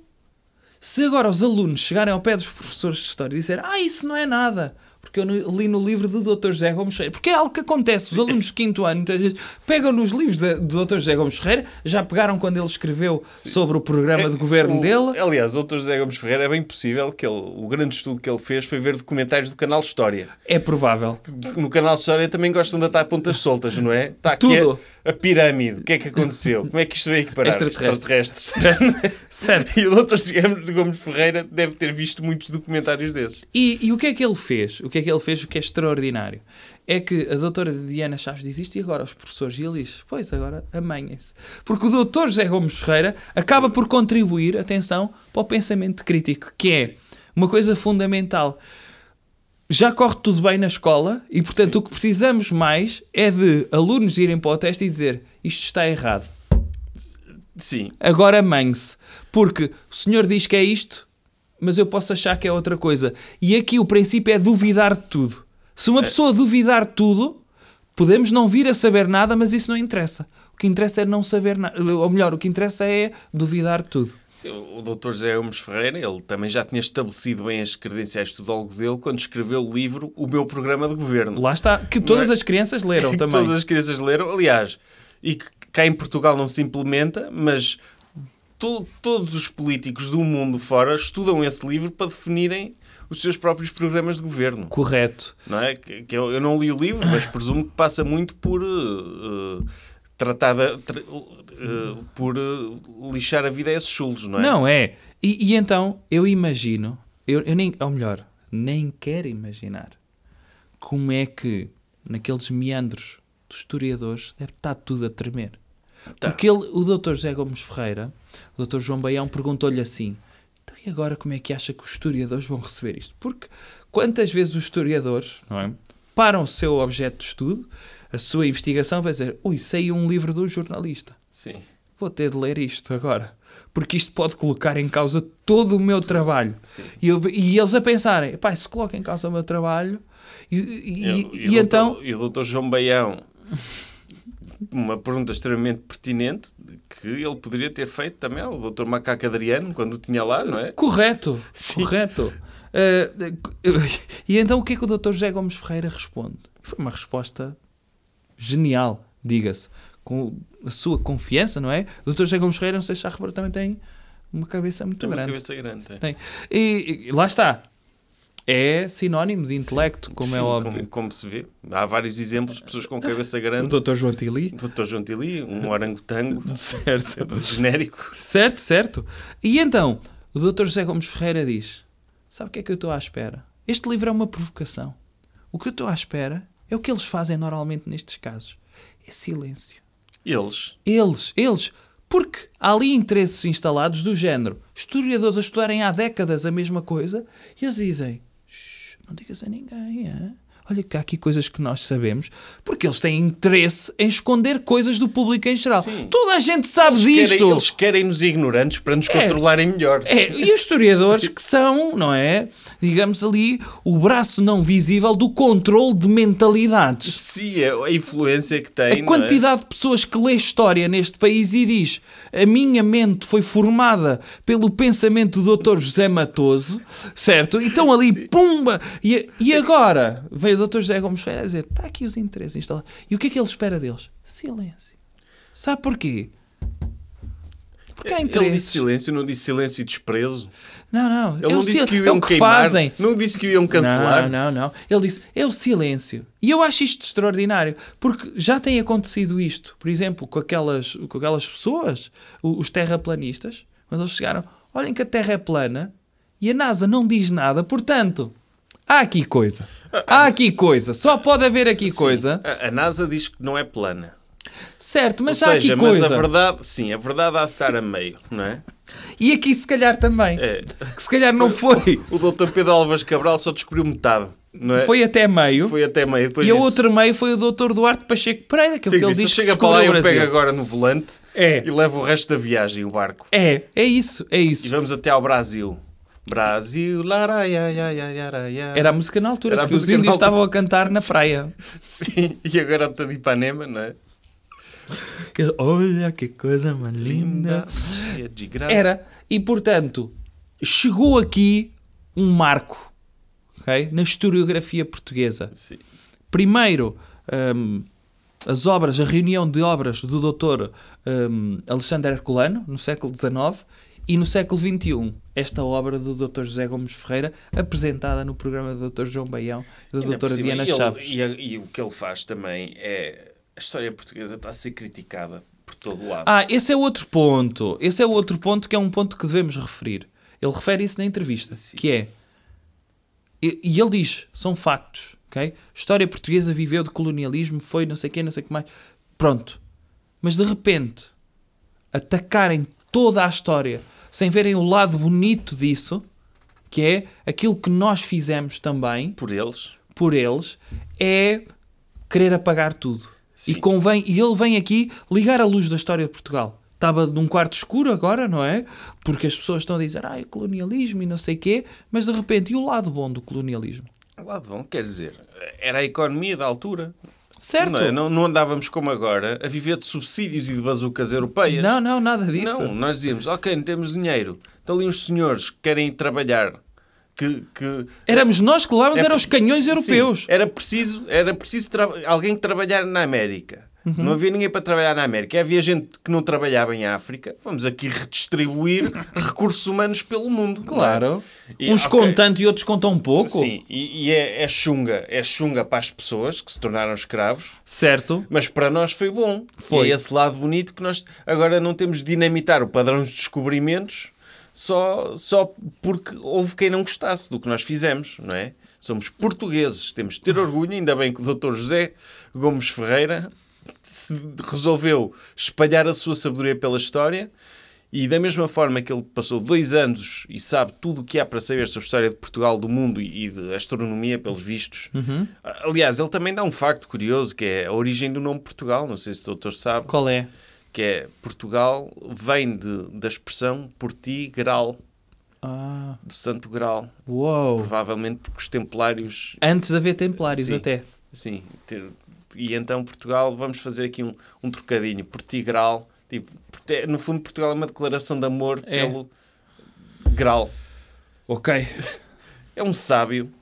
S3: se agora os alunos chegarem ao pé dos professores de História e disserem ah, isso não é nada, porque eu li no livro do Dr. José Gomes Ferreira, porque é algo que acontece, os alunos de quinto ano vezes pegam nos livros do Dr. José Gomes Ferreira, já pegaram quando ele escreveu sobre o programa de governo
S2: É, o-
S3: dele,
S2: Aliás, o Dr. José Gomes Ferreira é bem possível que ele, o grande estudo que ele fez foi ver documentários do canal História.
S3: é provável.
S2: No canal História também gostam de atar pontas soltas, não é? Está aqui
S3: Tudo.
S2: A, a pirâmide. O que é que aconteceu? Como é que isto veio aqui parar?
S3: Extraterrestre.
S2: Extraterrestre.
S3: Certo.
S2: E o Dr. Gomes Ferreira deve ter visto muitos documentários desses.
S3: E, e o que é que ele fez? O que é que ele fez? O que é extraordinário? É que a doutora Diana Chaves diz isto e agora os professores e ele diz, pois agora amanhem-se. Porque o doutor José Gomes Ferreira acaba por contribuir, atenção, para o pensamento crítico, que é uma coisa fundamental. Já corre tudo bem na escola e, portanto, o que precisamos mais é de alunos irem para o teste e dizer isto está errado.
S2: Sim.
S3: Agora amanhe-se. Porque o senhor diz que é isto, mas eu posso achar que é outra coisa. E aqui o princípio é duvidar de tudo. Se uma pessoa duvidar de tudo, podemos não vir a saber nada, mas isso não interessa. O que interessa é não saber nada. Ou melhor, o que interessa é duvidar de tudo.
S2: O Dr. José Gomes Ferreira, ele também já tinha estabelecido bem as credenciais de tudólogo dele quando escreveu o livro O Meu Programa de Governo.
S3: Lá está. Que todas
S2: é?
S3: as crianças leram
S2: que
S3: também.
S2: todas as crianças leram, aliás, e que cá em Portugal não se implementa, mas to- todos os políticos do mundo fora estudam esse livro para definirem os seus próprios programas de governo.
S3: Correto.
S2: Não é? Que, que eu, eu não li o livro, mas presumo que passa muito por eh, tratar de- tra- eh, por eh, lixar a vida a esses chulos, não é?
S3: Não é. E, e então eu imagino, eu, eu nem, ou melhor, nem quero imaginar como é que naqueles meandros dos historiadores deve estar tudo a tremer.
S2: Tá.
S3: Porque ele, o Dr. José Gomes Ferreira, o Dr. João Baião, perguntou-lhe assim: então e agora como é que acha que os historiadores vão receber isto? Porque quantas vezes os historiadores não é, param o seu objeto de estudo, a sua investigação, vai dizer: ui, saiu um livro do jornalista
S2: Sim.
S3: vou ter de ler isto agora. Porque isto pode colocar em causa todo o meu trabalho. E, eu- e eles a pensarem, pá, se coloca em causa o meu trabalho, e, e-
S2: Eu-
S3: e-
S2: o
S3: e
S2: doutor-
S3: então.
S2: E o Dr. João Baião, uma pergunta extremamente pertinente que ele poderia ter feito também ao Dr. Macaco Adriano, quando o tinha lá, não é?
S3: Correto,
S2: Sim.
S3: correto. Eh, e então o que é que o Dr. José Gomes Ferreira responde? Foi uma resposta genial, diga-se. com a sua confiança, não é? O Dr. José Gomes Ferreira, não sei se já reparou, também tem uma cabeça muito
S2: Tem uma
S3: grande.
S2: cabeça grande. é.
S3: Tem. E, e lá está. É sinónimo de intelecto, como é
S2: Sim,
S3: óbvio.
S2: Como, como se vê. Há vários exemplos de pessoas com cabeça
S3: O
S2: grande.
S3: Dr. João Tili.
S2: Dr. João Tili, um orangotango
S3: Certo.
S2: genérico.
S3: Certo, certo. E então, o Dr. José Gomes Ferreira diz: Sabe o que é que eu estou à espera? Este livro é uma provocação. O que eu estou à espera é o que eles fazem normalmente nestes casos: é silêncio.
S2: Eles.
S3: Eles, eles. Porque há ali interesses instalados do género. Historiadores a estudarem há décadas a mesma coisa e eles dizem: "Shh, não digas a ninguém, hã? Olha que há aqui coisas que nós sabemos, porque eles têm interesse em esconder coisas do público em geral.
S2: Sim.
S3: Toda a gente sabe
S2: Querem,
S3: disto.
S2: eles querem-nos ignorantes para nos controlarem melhor.
S3: É, e os historiadores que são, não é? Digamos ali, o braço não visível do controle de mentalidades.
S2: Sim, é a influência que tem.
S3: A quantidade de pessoas que lê história neste país e diz a minha mente foi formada pelo pensamento do Dr. José Matoso, certo? E estão ali, pumba! E, e agora veio o Dr. José Gomes Ferreira a dizer: está aqui os interesses instalados. E o que é que ele espera deles? Silêncio. Sabe porquê? Porque há
S2: Ele
S3: interesses.
S2: disse silêncio, não disse silêncio e desprezo.
S3: Não, não.
S2: Ele
S3: é
S2: não disse que o
S3: é
S2: iam
S3: o que
S2: queimar.
S3: fazem.
S2: Não disse que o iam cancelar.
S3: Não, não, não. Ele disse, é o silêncio. E eu acho isto extraordinário, porque já tem acontecido isto, por exemplo, com aquelas, com aquelas pessoas, os terraplanistas, quando eles chegaram, olhem que a Terra é plana e a NASA não diz nada, portanto, há aqui coisa. Há aqui coisa. Só pode haver aqui coisa.
S2: A, a NASA diz que não é plana.
S3: Certo, mas
S2: Ou
S3: há
S2: seja,
S3: aqui
S2: mas
S3: coisa.
S2: a verdade, sim, a verdade há de estar a meio, não é?
S3: E aqui se calhar também.
S2: É.
S3: Que se calhar não foi.
S2: O Dr. Pedro Alves Cabral só descobriu metade, não é?
S3: Foi até meio.
S2: Foi até meio. Depois
S3: E o
S2: disse,
S3: outro meio foi o Dr. Duarte Pacheco Pereira, que é o que ele
S2: disse, chega para lá e eu pego agora no volante
S3: É.
S2: e levo o resto da viagem, o barco.
S3: É, é isso, é
S2: E
S3: isso.
S2: vamos até ao Brasil. Brasil, laraia, ia, ia, ia, ia.
S3: Era a música na altura
S2: Era a
S3: que os índios estavam a cantar na praia.
S2: Sim, e agora está de Ipanema, não é?
S3: Olha que coisa mais
S2: Linda. É de graça.
S3: Era, e portanto, chegou aqui um marco ok, na historiografia portuguesa.
S2: Sim.
S3: Primeiro, hum, as obras, a reunião de obras do Dr. hum, Alexandre Herculano, no século XIX, e no século XXI, esta obra do Dr. José Gomes Ferreira, apresentada no programa do Dr. João Baião e da
S2: cima,
S3: Diana
S2: e ele-
S3: Chaves.
S2: E, e o que ele faz também é. A história portuguesa está a ser criticada por todo o lado.
S3: Ah, esse é outro ponto. Esse é outro ponto que é um ponto que devemos referir. Ele refere isso na entrevista, que é... E, e ele diz, são factos, ok? História portuguesa viveu de colonialismo, foi não sei o quê, não sei o que mais. Pronto. Mas de repente, atacarem toda a história sem verem o lado bonito disso, que é aquilo que nós fizemos também,
S2: Por eles.
S3: por eles é querer apagar tudo.
S2: Sim.
S3: E convém, e ele vem aqui ligar a luz da história de Portugal. Estava num quarto escuro agora, não é? Porque as pessoas estão a dizer, ah, é colonialismo e não sei quê, mas de repente, e o lado bom do colonialismo?
S2: Lado bom, quer dizer, era a economia da altura.
S3: Certo?
S2: Não, é? não, não andávamos como agora a viver de subsídios e de bazucas europeias.
S3: Não, não, nada disso.
S2: Não, nós dizíamos, ok, não temos dinheiro. Estão ali uns senhores que querem trabalhar. Que, que
S3: Éramos nós que levávamos,
S2: É
S3: eram os canhões europeus.
S2: Sim, era preciso, era preciso alguém trabalhar na América.
S3: Uhum.
S2: Não havia ninguém para trabalhar na América. Havia gente que não trabalhava em África. Vamos aqui redistribuir recursos humanos pelo mundo.
S3: Claro.
S2: não é? E,
S3: Uns
S2: ok,
S3: contam tanto e outros contam um pouco.
S2: Sim, e, e é, é chunga. É chunga para as pessoas que se tornaram escravos.
S3: Certo?
S2: Mas para nós foi bom.
S3: Foi.
S2: E é esse lado bonito que nós agora não temos de dinamitar o padrão de descobrimentos só, só porque houve quem não gostasse do que nós fizemos, não é? Somos portugueses, temos de ter orgulho, ainda bem que o Dr. José Gomes Ferreira se resolveu espalhar a sua sabedoria pela história e da mesma forma que ele passou dois anos e sabe tudo o que há para saber sobre a história de Portugal, do mundo e de astronomia, pelos vistos. Aliás, ele também dá um facto curioso, que é a origem do nome Portugal. Não sei se o doutor sabe.
S3: Qual é?
S2: Que é Portugal vem de, da expressão Porti Gral,
S3: Ah,
S2: do Santo Gral.
S3: uou.
S2: Provavelmente porque os templários...
S3: Antes de haver templários
S2: Sim.
S3: até.
S2: Sim. E então Portugal, vamos fazer aqui um, um trocadinho. Porti Gral. Tipo, porque, no fundo Portugal é uma declaração de amor
S3: É.
S2: pelo Gral.
S3: Ok.
S2: É um sábio.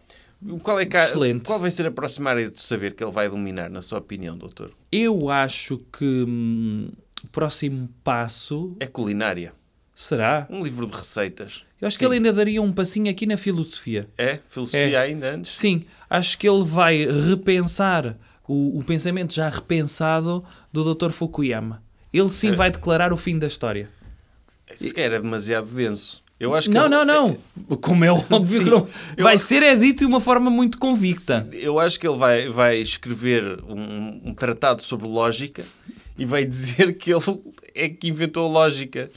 S2: Qual, é que
S3: Excelente.
S2: qual vai ser a próxima área do saber que ele vai dominar, na sua opinião, doutor?
S3: Eu acho que hum, o próximo passo
S2: É culinária.
S3: será.
S2: Um livro de receitas.
S3: Eu acho
S2: Sim.
S3: que ele ainda daria um passinho aqui na filosofia.
S2: É? Filosofia
S3: É.
S2: ainda antes?
S3: Sim, acho que ele vai repensar o, o pensamento já repensado do Dr. Fukuyama. Ele sim
S2: É.
S3: vai declarar o fim da história.
S2: Se calhar é demasiado denso. Eu acho que
S3: Não,
S2: ele-
S3: não, não. Como é óbvio
S2: Sim.
S3: que não.
S2: Eu-
S3: Vai ser é dito de uma forma muito convicta.
S2: Eu acho que ele vai, vai escrever um, um tratado sobre lógica e vai dizer que ele é que inventou a lógica.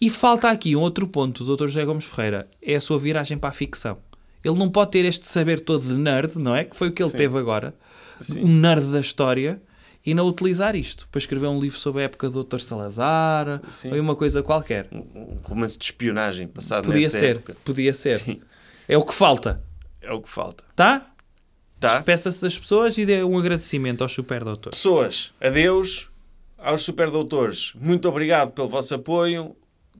S3: E falta aqui um outro ponto do Dr. José Gomes Ferreira. É a sua viragem para a ficção. Ele não pode ter este saber todo de nerd, não é? Que foi o que ele teve agora.
S2: Sim.
S3: Um nerd da história. E não utilizar isto para escrever um livro sobre a época do Dr. Salazar
S2: Sim.
S3: ou uma coisa qualquer.
S2: Um romance de espionagem passado
S3: Podia
S2: nessa
S3: ser,
S2: época.
S3: podia ser.
S2: Sim.
S3: É o que falta,
S2: É o que falta.
S3: tá?
S2: Tá?
S3: Despeça-se das pessoas e dê um agradecimento aos super doutores.
S2: Pessoas, adeus. Aos superdoutores, muito obrigado pelo vosso apoio.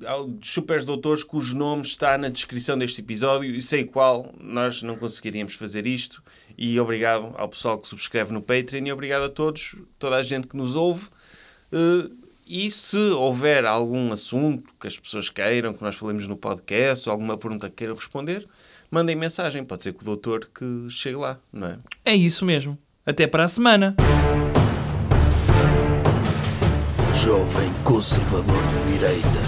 S2: Aos superdoutores cujo nome está na descrição deste episódio e sem qual nós não conseguiríamos fazer isto. E obrigado ao pessoal que subscreve no Patreon e obrigado a todos, toda a gente que nos ouve. Eh, E se houver algum assunto que as pessoas queiram, que nós falemos no podcast, ou alguma pergunta que queiram responder, mandem mensagem. Pode ser que o doutor que chegue lá, não é?
S3: É isso mesmo. Até para a semana.
S1: Jovem Conservador de Direita.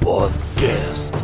S1: Podcast.